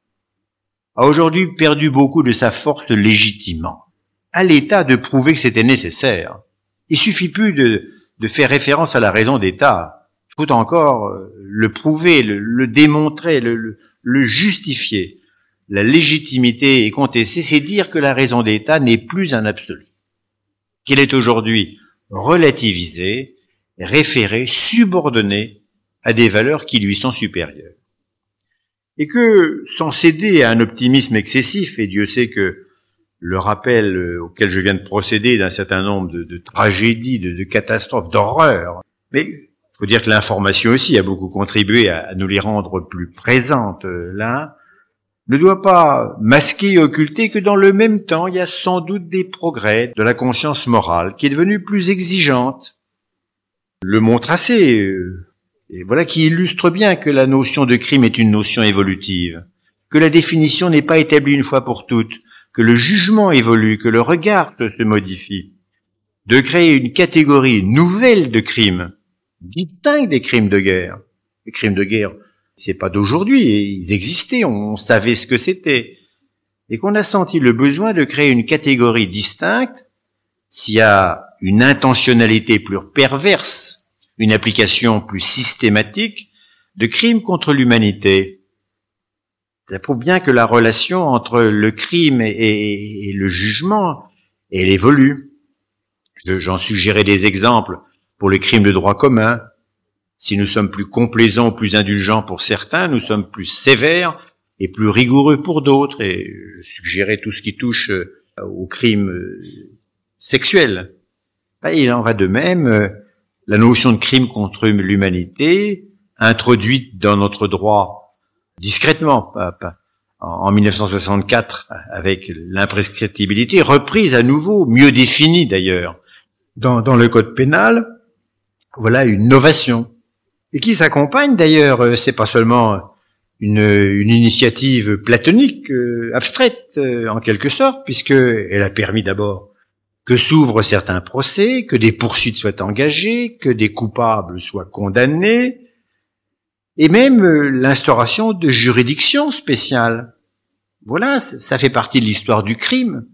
a aujourd'hui perdu beaucoup de sa force légitimement. À l'État de prouver que c'était nécessaire. Il suffit plus de, de faire référence à la raison d'État. Il faut encore euh, le prouver, le, démontrer, le, le, justifier. La légitimité est contestée, c'est dire que la raison d'État n'est plus un absolu, qu'elle est aujourd'hui relativisée, référée, subordonnée à des valeurs qui lui sont supérieures. Et que, sans céder à un optimisme excessif, et Dieu sait que le rappel euh, auquel je viens de procéder d'un certain nombre de, tragédies, de, catastrophes, d'horreurs, mais faut dire que l'information aussi a beaucoup contribué à, nous les rendre plus présentes euh, là, ne doit pas masquer et occulter que dans le même temps, il y a sans doute des progrès de la conscience morale qui est devenue plus exigeante. Le montre assez, euh, et voilà qui illustre bien que la notion de crime est une notion évolutive, que la définition n'est pas établie une fois pour toutes, que le jugement évolue, que le regard se modifie. De créer une catégorie nouvelle de crimes, distincte des crimes de guerre. Les crimes de guerre, c'est pas d'aujourd'hui, ils existaient, on savait ce que c'était. Et qu'on a senti le besoin de créer une catégorie distincte s'il y a une intentionnalité plus perverse, une application plus systématique de crimes contre l'humanité. Ça prouve bien que la relation entre le crime et, le jugement, elle évolue. J'en suggérais des exemples pour les crimes de droit commun. Si nous sommes plus complaisants, plus indulgents pour certains, nous sommes plus sévères et plus rigoureux pour d'autres. Et je suggérais tout ce qui touche euh, aux crimes euh, sexuels. Ben, il en va de même. Euh, la notion de crime contre l'humanité, introduite dans notre droit discrètement, en 1964 avec l'imprescriptibilité, reprise à nouveau, mieux définie d'ailleurs, dans, dans le code pénal, voilà une novation. Et qui s'accompagne d'ailleurs, euh, c'est pas seulement une, une initiative platonique, euh, abstraite euh, en quelque sorte, puisque elle a permis d'abord que s'ouvrent certains procès, que des poursuites soient engagées, que des coupables soient condamnés, et même l'instauration de juridictions spéciales. Voilà, ça fait partie de l'histoire du crime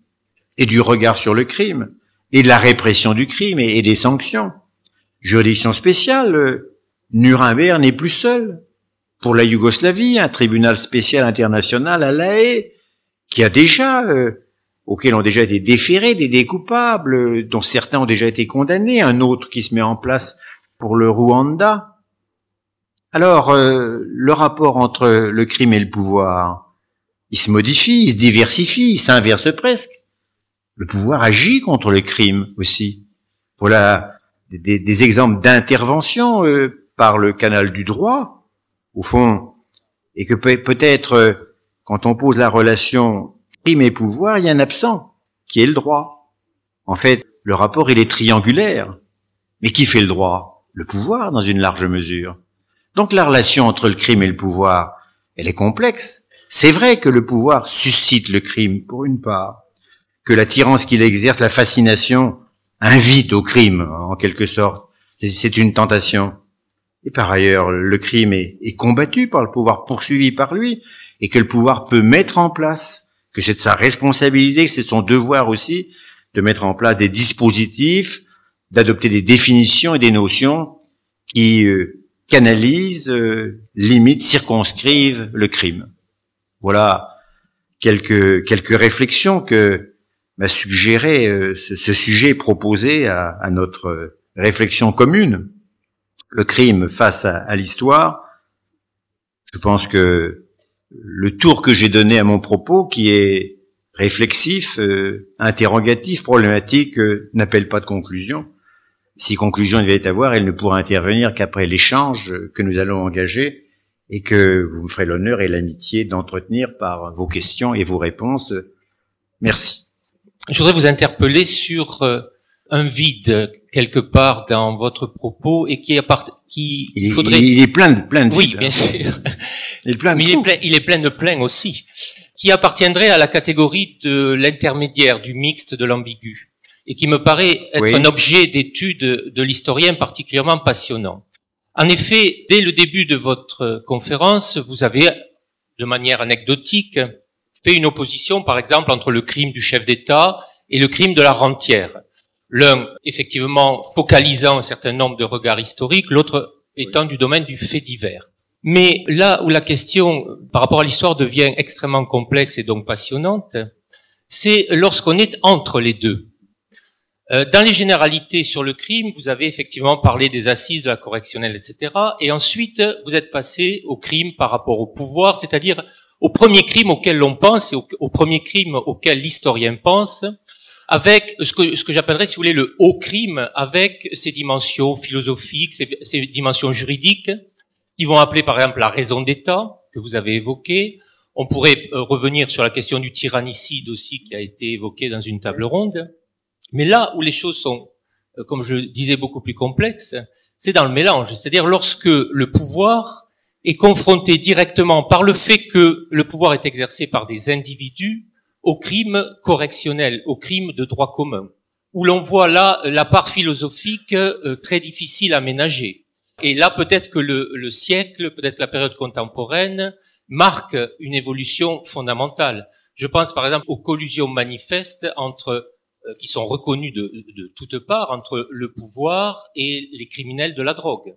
et du regard sur le crime et de la répression du crime et des sanctions. Juridiction spéciale, euh, Nuremberg n'est plus seul. Pour la Yougoslavie, un tribunal spécial international à La Haye, qui a déjà, euh, auquel ont déjà été déférés des découpables, euh, dont certains ont déjà été condamnés, un autre qui se met en place pour le Rwanda. Alors, le rapport entre le crime et le pouvoir, il se modifie, il se diversifie, il s'inverse presque. Le pouvoir agit contre le crime aussi. Voilà des, exemples d'intervention euh, par le canal du droit, au fond, et que peut-être euh, quand on pose la relation crime et pouvoir, il y a un absent, qui est le droit. En fait, le rapport, il est triangulaire. Mais qui fait le droit? Le pouvoir, dans une large mesure. Donc la relation entre le crime et le pouvoir, elle est complexe. C'est vrai que le pouvoir suscite le crime, pour une part, que l'attirance qu'il exerce, la fascination, invite au crime, en quelque sorte. C'est une tentation. Et par ailleurs, le crime est, combattu par le pouvoir, poursuivi par lui, et que le pouvoir peut mettre en place, que c'est de sa responsabilité, que c'est de son devoir aussi, de mettre en place des dispositifs, d'adopter des définitions et des notions qui euh, canalisent, euh, limitent, circonscrivent le crime. Voilà quelques quelques réflexions que m'a suggéré euh, ce, sujet proposé à, notre réflexion commune, le crime face à, l'histoire. Je pense que le tour que j'ai donné à mon propos, qui est réflexif, euh, interrogatif, problématique, n'appelle pas de conclusion. Si conclusion il devait y avoir, elle ne pourra intervenir qu'après l'échange que nous allons engager et que vous me ferez l'honneur et l'amitié d'entretenir par vos questions et vos réponses. Merci je voudrais vous interpeller sur euh, un vide quelque part dans votre propos et qui, qui il, faudrait. Il est plein de plein de Oui, bien sûr. il est plein de Mais il est plein, il est plein de plein aussi, qui appartiendrait à la catégorie de l'intermédiaire, du mixte, de l'ambigu, et qui me paraît être un objet d'étude de l'historien particulièrement passionnant. En effet, dès le début de votre conférence, vous avez, de manière anecdotique, fait une opposition, par exemple, entre le crime du chef d'État et le crime de la rentière. L'un, effectivement, focalisant un certain nombre de regards historiques, l'autre étant du domaine du fait divers. Mais là où la question par rapport à l'histoire devient extrêmement complexe et donc passionnante, c'est lorsqu'on est entre les deux. Euh, dans les généralités sur le crime, vous avez effectivement parlé des assises de la correctionnelle, etc. Et ensuite, vous êtes passé au crime par rapport au pouvoir, c'est-à-dire au premier crime auquel l'on pense et au, premier crime auquel l'historien pense, avec ce que, ce j'appellerais, si vous voulez, le haut crime, avec ses dimensions philosophiques, ses, dimensions juridiques, qui vont appeler par exemple la raison d'État, que vous avez évoquée. On pourrait euh, revenir sur la question du tyrannicide aussi, qui a été évoquée dans une table ronde. Mais là où les choses sont, euh, comme je disais, beaucoup plus complexes, c'est dans le mélange. C'est-à-dire lorsque le pouvoir est confronté directement par le fait que le pouvoir est exercé par des individus au crime correctionnel, au crime de droit commun, où l'on voit là la part philosophique euh, très difficile à ménager. Et là, peut-être que le, le siècle, peut-être la période contemporaine, marque une évolution fondamentale. Je pense par exemple aux collusions manifestes entre euh, qui sont reconnus de, de toutes parts entre le pouvoir et les criminels de la drogue,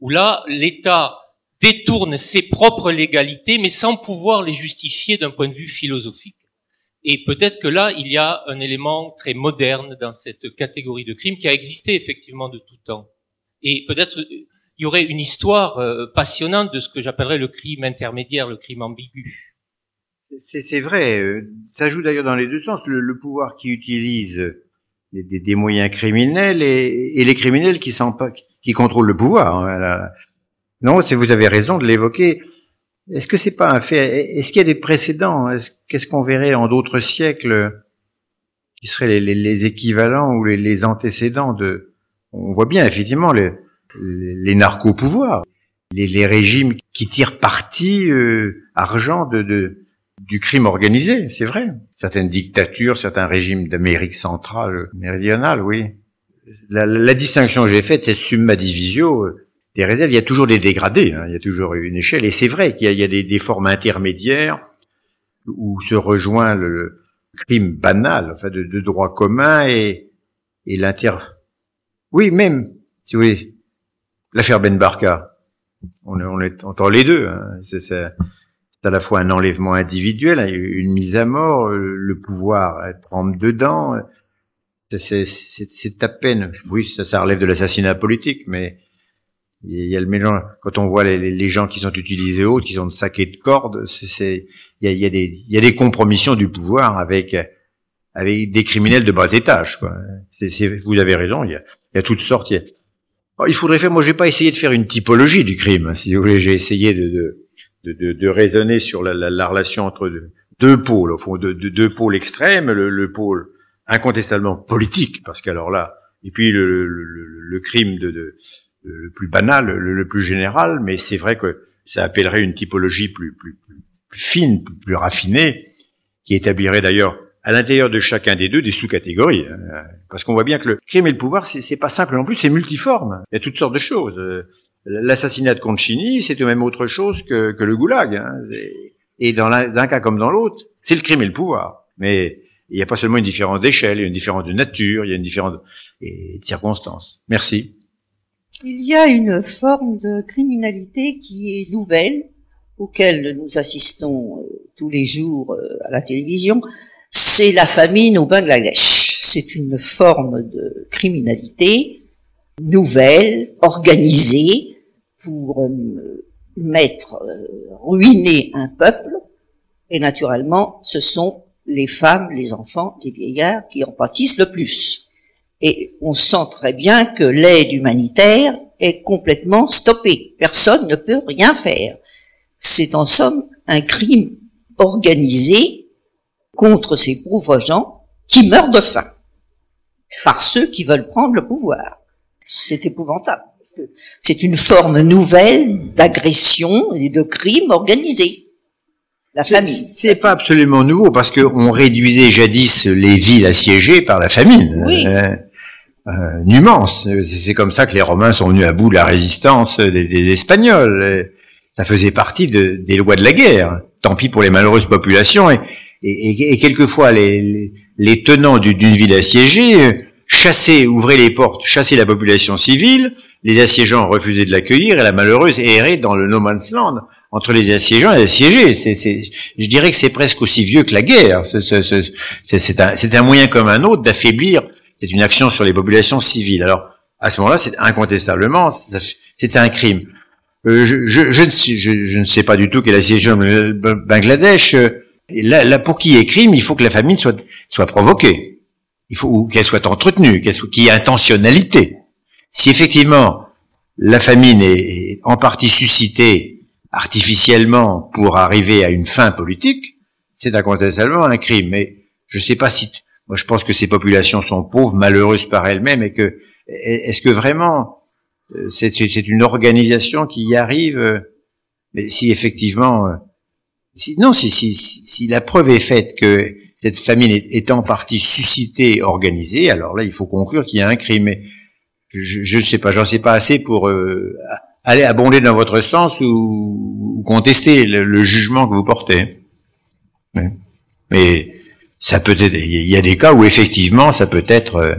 où là, l'État détourne ses propres légalités, mais sans pouvoir les justifier d'un point de vue philosophique. Et peut-être que là, il y a un élément très moderne dans cette catégorie de crime qui a existé effectivement de tout temps. Et peut-être il y aurait une histoire euh, passionnante de ce que j'appellerais le crime intermédiaire, le crime ambigu. C'est vrai. Ça joue d'ailleurs dans les deux sens. Le, pouvoir qui utilise des, des, moyens criminels et, et, les criminels qui, qui contrôlent le pouvoir. Hein, non, si vous avez raison de l'évoquer. Est-ce que c'est pas un fait Est-ce qu'il y a des précédents Qu'est-ce qu'on verrait en d'autres siècles qui seraient les, équivalents ou les, antécédents de On voit bien effectivement les, les narco-pouvoirs, les, régimes qui tirent parti euh, argent de, de du crime organisé, c'est vrai. Certaines dictatures, certains régimes d'Amérique centrale, méridionale, oui. La, la distinction que j'ai faite, c'est summa divisio des réserves. Il y a toujours des dégradés, hein, il y a toujours une échelle, et c'est vrai qu'il y a, des, formes intermédiaires où se rejoint le, crime banal, enfin de, de droit commun et, et l'inter. Oui, même, si vous voulez, l'affaire Ben Barka, on, on, est, entend les deux. Hein, c'est à la fois un enlèvement individuel, hein, une mise à mort, euh, le pouvoir trempe dedans. C'est à peine, oui, ça, ça relève de l'assassinat politique, mais il y a le mélange. Quand on voit les, les gens qui sont utilisés autres, qui sont de sacs et de cordes, c'est, il y a, il y a des, il y a des compromissions du pouvoir avec avec des criminels de bas étage. Quoi. vous avez raison. Il y a, il y a toutes sortes. Il, il faudrait faire. Moi, j'ai pas essayé de faire une typologie du crime. Si vous voulez, j'ai essayé de, de de, de, raisonner sur la, la, relation entre deux, pôles, au fond, de, deux pôles extrêmes, le, pôle incontestablement politique, parce qu'alors là, et puis le, le crime de, le plus banal, le, plus général, mais c'est vrai que ça appellerait une typologie plus, plus, plus, fine, plus, raffinée, qui établirait d'ailleurs à l'intérieur de chacun des deux des sous-catégories. Hein. Parce qu'on voit bien que le crime et le pouvoir, c'est pas simple non plus, c'est multiforme. Il y a toutes sortes de choses. L'assassinat de Concini, c'est tout même autre chose que, le goulag. Hein. Et dans un cas comme dans l'autre, c'est le crime et le pouvoir. Mais il n'y a pas seulement une différence d'échelle, il y a une différence de nature, il y a une différence de, de circonstances. Merci. Il y a une forme de criminalité qui est nouvelle, auquel nous assistons euh, tous les jours euh, à la télévision, c'est la famine au Bangladesh. C'est une forme de criminalité nouvelle, organisée, pour euh, mettre, ruiner un peuple, et naturellement, ce sont les femmes, les enfants, les vieillards qui en pâtissent le plus. Et on sent très bien que l'aide humanitaire est complètement stoppée. Personne ne peut rien faire. C'est en somme un crime organisé contre ces pauvres gens qui meurent de faim par ceux qui veulent prendre le pouvoir. C'est épouvantable c'est une forme nouvelle d'agression et de crime organisé. La famine. C'est pas absolument nouveau parce qu'on réduisait jadis les villes assiégées par la famine. Oui. Euh, euh. C'est comme ça que les Romains sont venus à bout de la résistance des, Espagnols. Ça faisait partie de, des lois de la guerre. Tant pis pour les malheureuses populations. Et, quelquefois, les, tenants d'une ville assiégée chassaient, ouvraient les portes, chassaient la population civile, les assiégeants refusaient de l'accueillir et la malheureuse errait dans le no man's land entre les assiégeants et les assiégés. Je dirais que c'est presque aussi vieux que la guerre. C'est un moyen comme un autre d'affaiblir. C'est une action sur les populations civiles. Alors, à ce moment-là, c'est incontestablement, c'est un crime. Euh, je, je, je, ne sais, pas du tout quelle assiégeant Bangladesh. Euh, là, là, pour qu'il y ait crime, il faut que la famine soit, soit provoquée. Il faut qu'elle soit entretenue, qu'il y ait intentionnalité. Si effectivement la famine est en partie suscitée artificiellement pour arriver à une fin politique, c'est incontestablement un crime. Mais je ne sais pas si, moi je pense que ces populations sont pauvres, malheureuses par elles-mêmes, et que est-ce que vraiment euh, c'est une organisation qui y arrive euh, Mais si effectivement, euh, si, non, si, si, si, la preuve est faite que cette famine est, en partie suscitée, organisée, alors là, il faut conclure qu'il y a un crime. Mais je ne sais pas, j'en sais pas assez pour aller abonder dans votre sens ou, contester le, jugement que vous portez. Mais ça peut être, il y a des cas où effectivement, ça peut être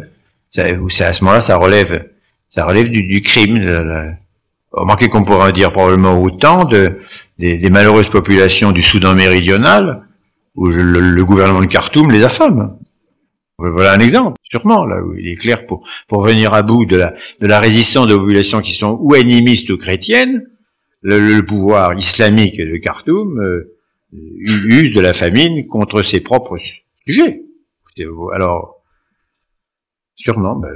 c'est à ce moment-là, ça relève, ça relève du, du crime. Remarquez qu'on pourrait dire probablement autant de, des, malheureuses populations du Soudan méridional, où le, gouvernement de Khartoum les affame. Voilà un exemple, sûrement, là où il est clair pour, pour venir à bout de la, de la résistance de populations qui sont ou animistes ou chrétiennes, le, pouvoir islamique de Khartoum euh, use de la famine contre ses propres sujets. Alors, Sûrement. Ben,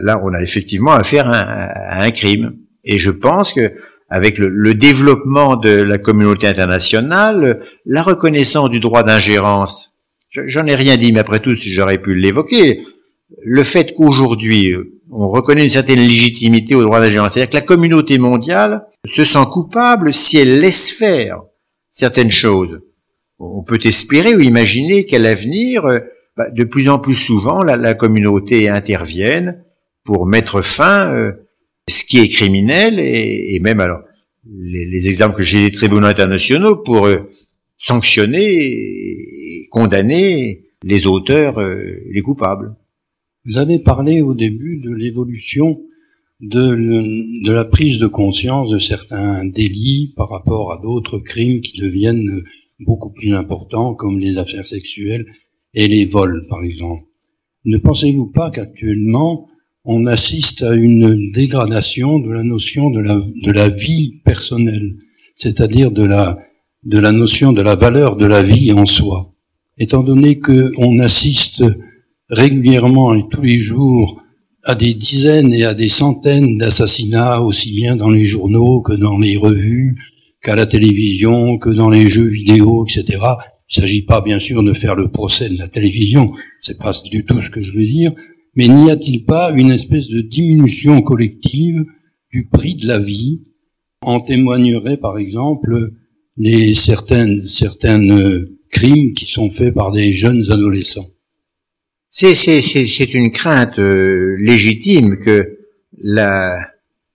là, on a effectivement affaire à, à, un crime. Et je pense que avec le, le, développement de la communauté internationale, la reconnaissance du droit d'ingérence, j'en ai rien dit, mais après tout, si j'aurais pu l'évoquer, le fait qu'aujourd'hui, on reconnaît une certaine légitimité au droit d'ingérence, c'est-à-dire que la communauté mondiale se sent coupable si elle laisse faire certaines choses. On peut espérer ou imaginer qu'à l'avenir, bah, de plus en plus souvent, la, communauté intervienne pour mettre fin à euh, ce qui est criminel et, même alors les, les, exemples que j'ai des tribunaux internationaux pour euh, sanctionner et condamner les auteurs, euh, les coupables. Vous avez parlé au début de l'évolution de, la prise de conscience de certains délits par rapport à d'autres crimes qui deviennent beaucoup plus importants, comme les affaires sexuelles et les vols, par exemple. Ne pensez-vous pas qu'actuellement, on assiste à une dégradation de la notion de la, vie personnelle, c'est-à-dire de la, de la notion de la valeur de la vie en soi, étant donné qu'on assiste régulièrement et tous les jours à des dizaines et à des centaines d'assassinats, aussi bien dans les journaux que dans les revues, qu'à la télévision, que dans les jeux vidéo, etc. Il ne s'agit pas, bien sûr, de faire le procès de la télévision, c'est pas du tout ce que je veux dire, mais n'y a-t-il pas une espèce de diminution collective du prix de la vie? En témoignerait, par exemple, les certaines, certaines euh, crimes qui sont faits par des jeunes adolescents. C'est, c'est, c'est, une crainte euh, légitime que la,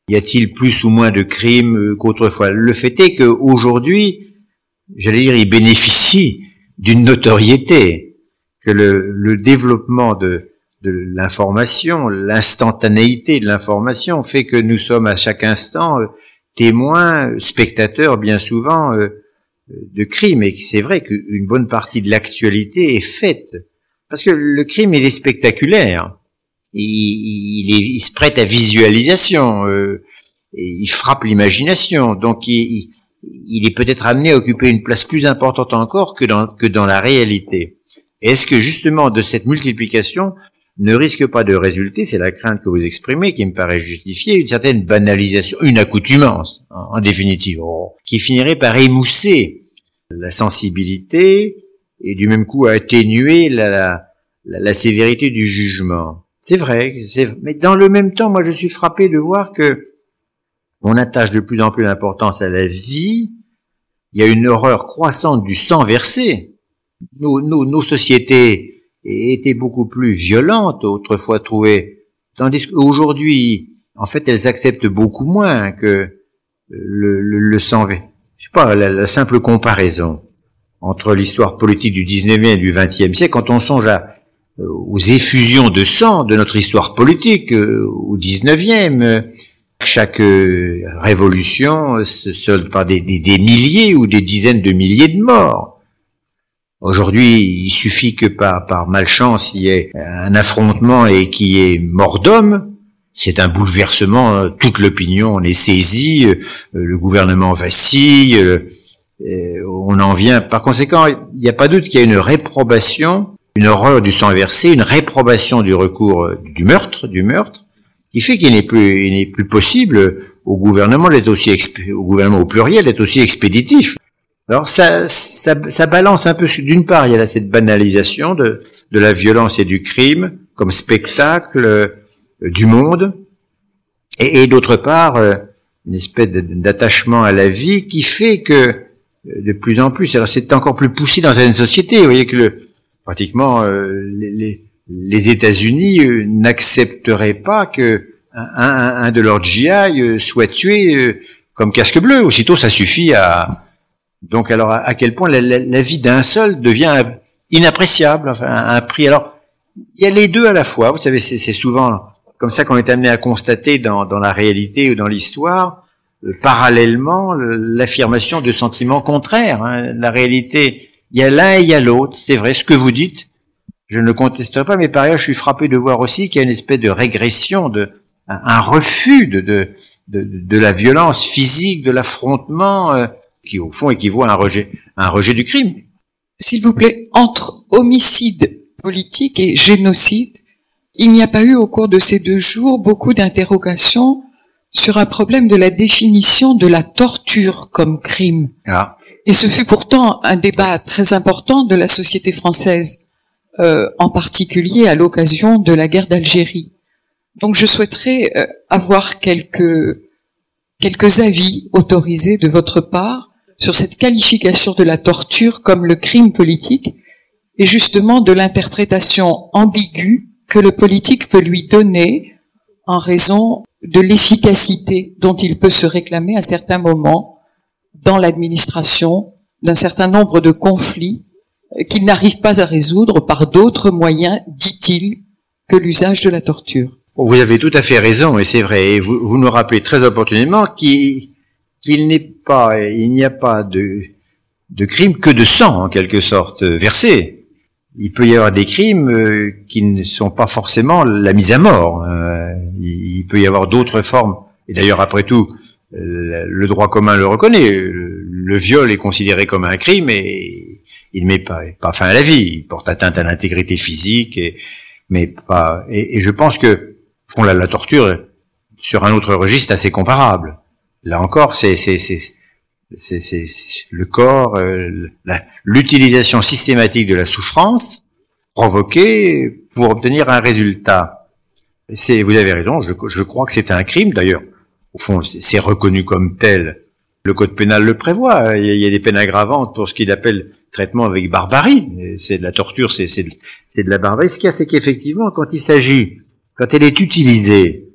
y a-t-il plus ou moins de crimes qu'autrefois? Le fait est qu'aujourd'hui, j'allais dire, ils bénéficient d'une notoriété, que le, le développement de, de l'information, l'instantanéité de l'information fait que nous sommes à chaque instant euh, témoins, spectateurs bien souvent euh, de crimes. Et c'est vrai qu'une bonne partie de l'actualité est faite. Parce que le crime, il est spectaculaire. Il, il, il se prête à visualisation. Euh, il frappe l'imagination. Donc il, il est peut-être amené à occuper une place plus importante encore que dans, que dans la réalité. Est-ce que justement de cette multiplication ne risque pas de résulter, c'est la crainte que vous exprimez qui me paraît justifiée, une certaine banalisation, une accoutumance, en, définitive, oh, qui finirait par émousser la sensibilité et du même coup atténuer la, la, la sévérité du jugement. C'est vrai, mais dans le même temps, moi je suis frappé de voir que on attache de plus en plus d'importance à la vie, il y a une horreur croissante du sang versé. Nos, nos, sociétés étaient beaucoup plus violentes autrefois trouvées, tandis qu'aujourd'hui, en fait, elles acceptent beaucoup moins que le, le, sang versé. Je sais pas, la, simple comparaison entre l'histoire politique du 19e et du 20e siècle, quand on songe à, aux effusions de sang de notre histoire politique euh, au 19e, Chaque euh, révolution se solde par des, des, milliers ou des dizaines de milliers de morts. Aujourd'hui, il suffit que par, par malchance il y ait un affrontement et qu'il y ait mort d'homme. C'est un bouleversement, toute l'opinion en est saisie, euh, le gouvernement vacille, on en vient. Par conséquent, il n'y a pas doute qu'il y a une réprobation, une horreur du sang versé, une réprobation du recours du meurtre, du meurtre, qui fait qu'il n'est plus, il n'est plus possible au gouvernement d'être aussi, au gouvernement au pluriel d'être aussi expéditif. Alors ça, ça, ça balance un peu. D'une part, il y a là cette banalisation de, de la violence et du crime comme spectacle euh, du monde, et, et d'autre part, euh, une espèce d'attachement à la vie qui fait que euh, de plus en plus, alors c'est encore plus poussé dans une société. Vous voyez que le, pratiquement les, les États-Unis euh, n'accepteraient pas que un, de leurs GI euh, soit tué euh, comme casque bleu. Aussitôt, ça suffit à. Donc, alors, à, quel point la, vie d'un seul devient inappréciable, enfin, un, prix. Alors, il y a les deux à la fois. Vous savez, c'est souvent comme ça qu'on est amené à constater dans, la réalité ou dans l'histoire, parallèlement, l'affirmation de sentiments contraires. Hein. La réalité, il y a l'un et il y a l'autre. C'est vrai, ce que vous dites, je ne le contesterai pas, mais par ailleurs, je suis frappé de voir aussi qu'il y a une espèce de régression, de un, refus de, de, de, la violence physique, de l'affrontement, euh, qui au fond équivaut à un rejet, un rejet du crime. S'il vous plaît, entre homicide politique et génocide, il n'y a pas eu au cours de ces deux jours beaucoup d'interrogations sur un problème de la définition de la torture comme crime. Ah. Et ce fut pourtant un débat très important de la société française euh, en particulier à l'occasion de la guerre d'Algérie. Donc je souhaiterais euh, avoir quelques, quelques avis autorisés de votre part sur cette qualification de la torture comme le crime politique et justement de l'interprétation ambiguë que le politique peut lui donner en raison de l'efficacité dont il peut se réclamer à certains moments dans l'administration d'un certain nombre de conflits qu'il n'arrive pas à résoudre par d'autres moyens, dit-il, que l'usage de la torture. Vous avez tout à fait raison, et c'est vrai. Et vous, nous rappelez très opportunément qu'il n'est pas, il n'y a pas de, de crime que de sang, en quelque sorte, versé. Il peut y avoir des crimes euh, qui ne sont pas forcément la mise à mort. Euh, il peut y avoir d'autres formes. Et d'ailleurs, après tout, le droit commun le reconnaît. Le viol est considéré comme un crime et il met pas, pas fin à la vie, il porte atteinte à l'intégrité physique, et, mais pas. Et, je pense que font la, la torture sur un autre registre assez comparable. Là encore, c'est le corps, euh, l'utilisation systématique de la souffrance provoquée pour obtenir un résultat. Vous avez raison, je, je crois que c'est un crime. D'ailleurs, au fond, c'est reconnu comme tel. Le code pénal le prévoit. Il y a des peines aggravantes pour ce qu'il appelle traitement avec barbarie. C'est de la torture, c'est de, la barbarie. Ce qu'il y a, c'est qu'effectivement, quand il s'agit, quand elle est utilisée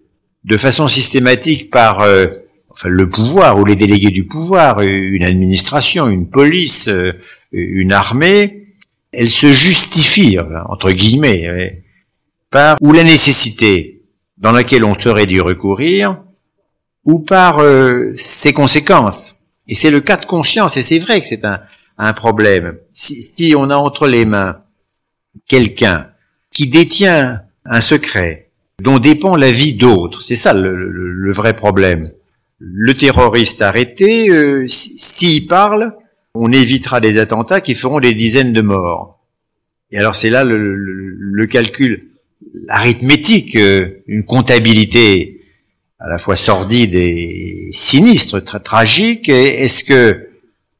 de façon systématique par euh, enfin, le pouvoir ou les délégués du pouvoir, une administration, une police, euh, une armée, elle se justifie, entre guillemets, par ou la nécessité dans laquelle on serait dû recourir, ou par euh, ses conséquences. Et c'est le cas de conscience, et c'est vrai que c'est un, un problème. Si, on a entre les mains quelqu'un qui détient un secret dont dépend la vie d'autres, c'est ça le, vrai problème. Le terroriste arrêté, euh, s'il parle, on évitera des attentats qui feront des dizaines de morts. Et alors c'est là le, calcul arithmétique, euh, une comptabilité à la fois sordide et sinistre, très tragique. Est-ce que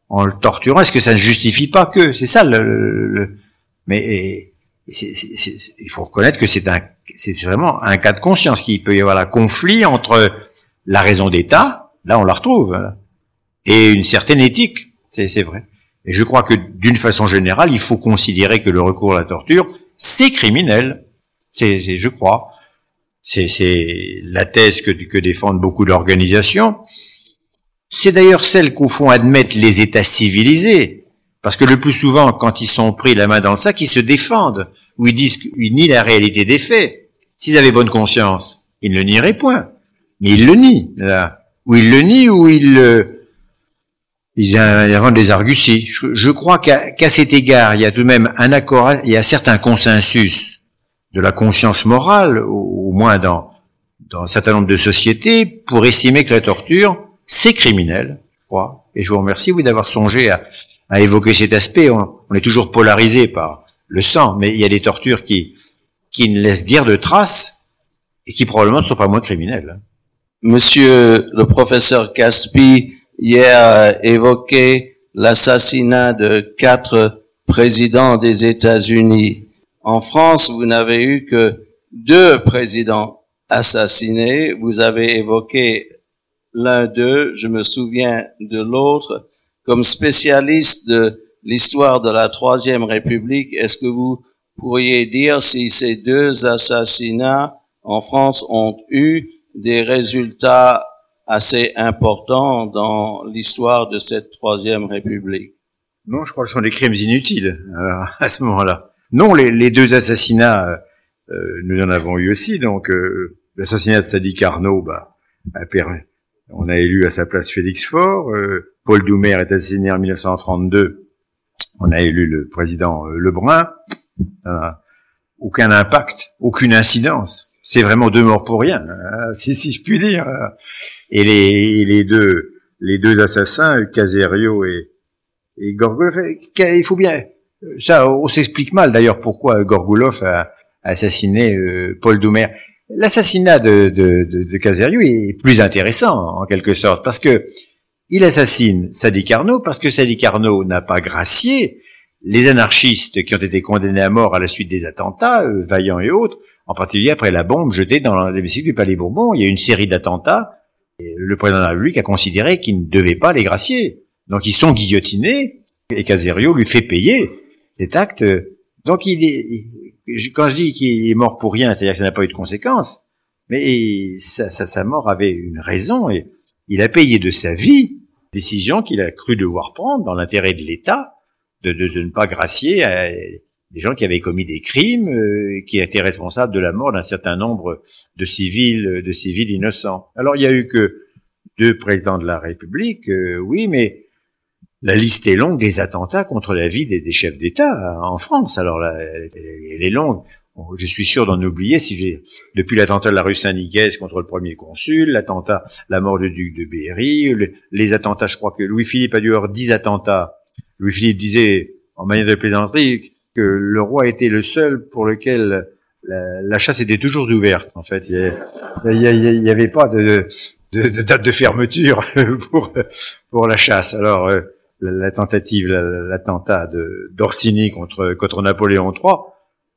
en le torturant, est-ce que ça ne justifie pas que C'est ça le, mais il faut reconnaître que c'est un vraiment un cas de conscience qu'il peut y avoir un conflit entre la raison d'État, là on la retrouve, et une certaine éthique, c'est vrai. Et je crois que d'une façon générale, il faut considérer que le recours à la torture, c'est criminel. C'est, je crois, c'est la thèse que, défendent beaucoup d'organisations. C'est d'ailleurs celle qu'au fond admettent les États civilisés, parce que le plus souvent, quand ils sont pris la main dans le sac, ils se défendent, ou ils disent qu'ils nient la réalité des faits. S'ils avaient bonne conscience, ils ne nieraient point. Mais il le nie, là. Ou il le nie, ou il, euh, il invente des arguties. Je, crois qu'à cet égard, il y a tout de même un accord, il y a certain consensus de la conscience morale, au, moins dans, un certain nombre de sociétés, pour estimer que la torture, c'est criminel, je crois. Et je vous remercie, oui, d'avoir songé à, évoquer cet aspect. On, est toujours polarisé par le sang, mais il y a des tortures qui, qui ne laissent guère de traces et qui probablement ne sont pas moins criminelles. Monsieur le professeur Caspi hier a évoqué l'assassinat de quatre présidents des États-Unis. En France, vous n'avez eu que deux présidents assassinés. Vous avez évoqué l'un d'eux, je me souviens de l'autre. Comme spécialiste de l'histoire de la Troisième République, est-ce que vous pourriez dire si ces deux assassinats en France ont eu des résultats assez importants dans l'histoire de cette troisième république? Non, je crois que ce sont des crimes inutiles alors, à ce moment-là. Non, les, les, deux assassinats, euh, nous en avons eu aussi. Donc, euh, l'assassinat de Sadi Carnot, bah, a permis, on a élu à sa place Félix Faure. Euh, Paul Doumer est assassiné en 1932. On a élu le président euh, Lebrun. aucun impact, aucune incidence. C'est vraiment deux morts pour rien, hein, si, je puis dire. Et les, deux assassins, Caserio et, et Gorgulov, il faut bien ça, on s'explique mal d'ailleurs pourquoi Gorgulov a assassiné euh, Paul Doumer. L'assassinat de, de, est plus intéressant en quelque sorte parce que il assassine Sadi Carnot parce que Sadi Carnot n'a pas gracié les anarchistes qui ont été condamnés à mort à la suite des attentats, euh, Vaillant et autres, en particulier après la bombe jetée dans l'hémicycle du Palais Bourbon. Il y a eu une série d'attentats. Et le président de la République a considéré qu'il ne devait pas les gracier. Donc ils sont guillotinés et Caserio lui fait payer cet acte. Donc il est, quand je dis qu'il est mort pour rien, c'est-à-dire que ça n'a pas eu de conséquences, mais sa, mort avait une raison et il a payé de sa vie décision qu'il a cru devoir prendre dans l'intérêt de l'État de, ne pas gracier des gens qui avaient commis des crimes, euh, qui étaient responsables de la mort d'un certain nombre de civils, de civils innocents. Alors il y a eu que deux présidents de la République, euh, oui, mais la liste est longue des attentats contre la vie des, chefs d'État hein, en France. Alors là, elle, est longue. Je suis sûr d'en oublier si j'ai depuis l'attentat de la rue Saint-Nicaise contre le premier consul, l'attentat, la mort du duc de Berry, le, les attentats. Je crois que Louis-Philippe a dû avoir dix attentats. Louis-Philippe disait en manière de plaisanterie que le roi était le seul pour lequel la, chasse était toujours ouverte. En fait, il n'y avait pas de, date de fermeture [laughs] pour pour la chasse. Alors euh, la, tentative, l'attentat de d'Orsini contre Napoléon III,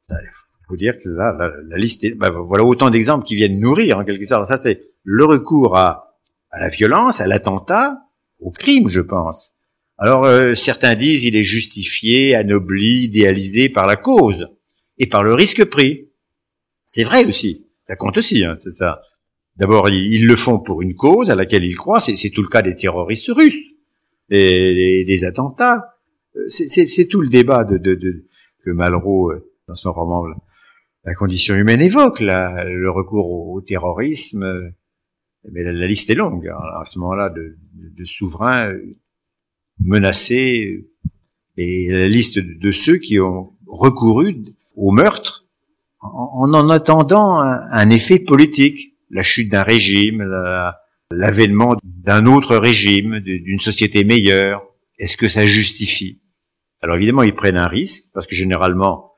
il faut dire que là, la, liste est, bah, voilà autant d'exemples qui viennent nourrir en quelque sorte. Ça c'est le recours à la violence, à l'attentat, au crime, je pense. Alors euh, certains disent il est justifié, anobli, idéalisé par la cause et par le risque pris. C'est vrai aussi, ça compte aussi, hein, c'est ça. D'abord, ils, le font pour une cause à laquelle ils croient, c'est tout le cas des terroristes russes et des attentats. Euh, c'est tout le débat de, de, de que Malraux, euh, dans son roman La condition humaine, évoque, là, le recours au, terrorisme. Mais la, la, liste est longue. Alors, à ce moment-là, de, souverains euh, menacés et la liste de, ceux qui ont recouru au meurtre en en, attendant un, un, effet politique, la chute d'un régime, l'avènement d'un autre régime, d'une société meilleure Est-ce que ça justifie? Alors évidemment, ils prennent un risque, parce que généralement,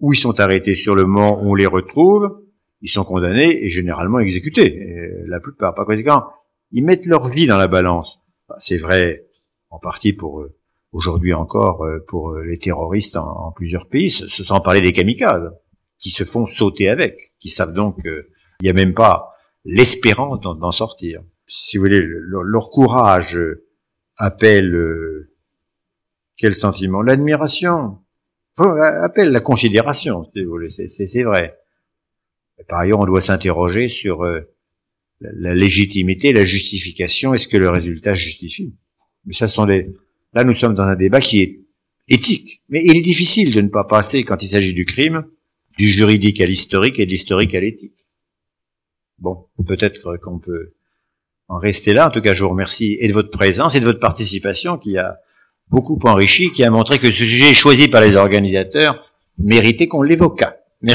où ils sont arrêtés sur le moment où on les retrouve, ils sont condamnés et généralement exécutés. Et la plupart, par conséquent, ils mettent leur vie dans la balance. C'est vrai en partie pour eux. Aujourd'hui encore, euh, pour euh, les terroristes en, plusieurs pays, sans parler des kamikazes, qui se font sauter avec, qui savent donc qu'il n'y a même pas l'espérance d'en sortir. Si vous voulez, leur, courage appelle euh, quel sentiment? L'admiration, appelle la considération, si vous voulez, c'est vrai. par ailleurs, on doit s'interroger sur euh, la, légitimité, la justification, est-ce que le résultat justifie? Mais ça sont des... Là, nous sommes dans un débat qui est éthique, mais il est difficile de ne pas passer, quand il s'agit du crime, du juridique à l'historique et de l'historique à l'éthique. Bon, peut-être qu'on peut en rester là. En tout cas, je vous remercie et de votre présence et de votre participation qui a beaucoup enrichi, qui a montré que ce sujet choisi par les organisateurs méritait qu'on l'évoquât.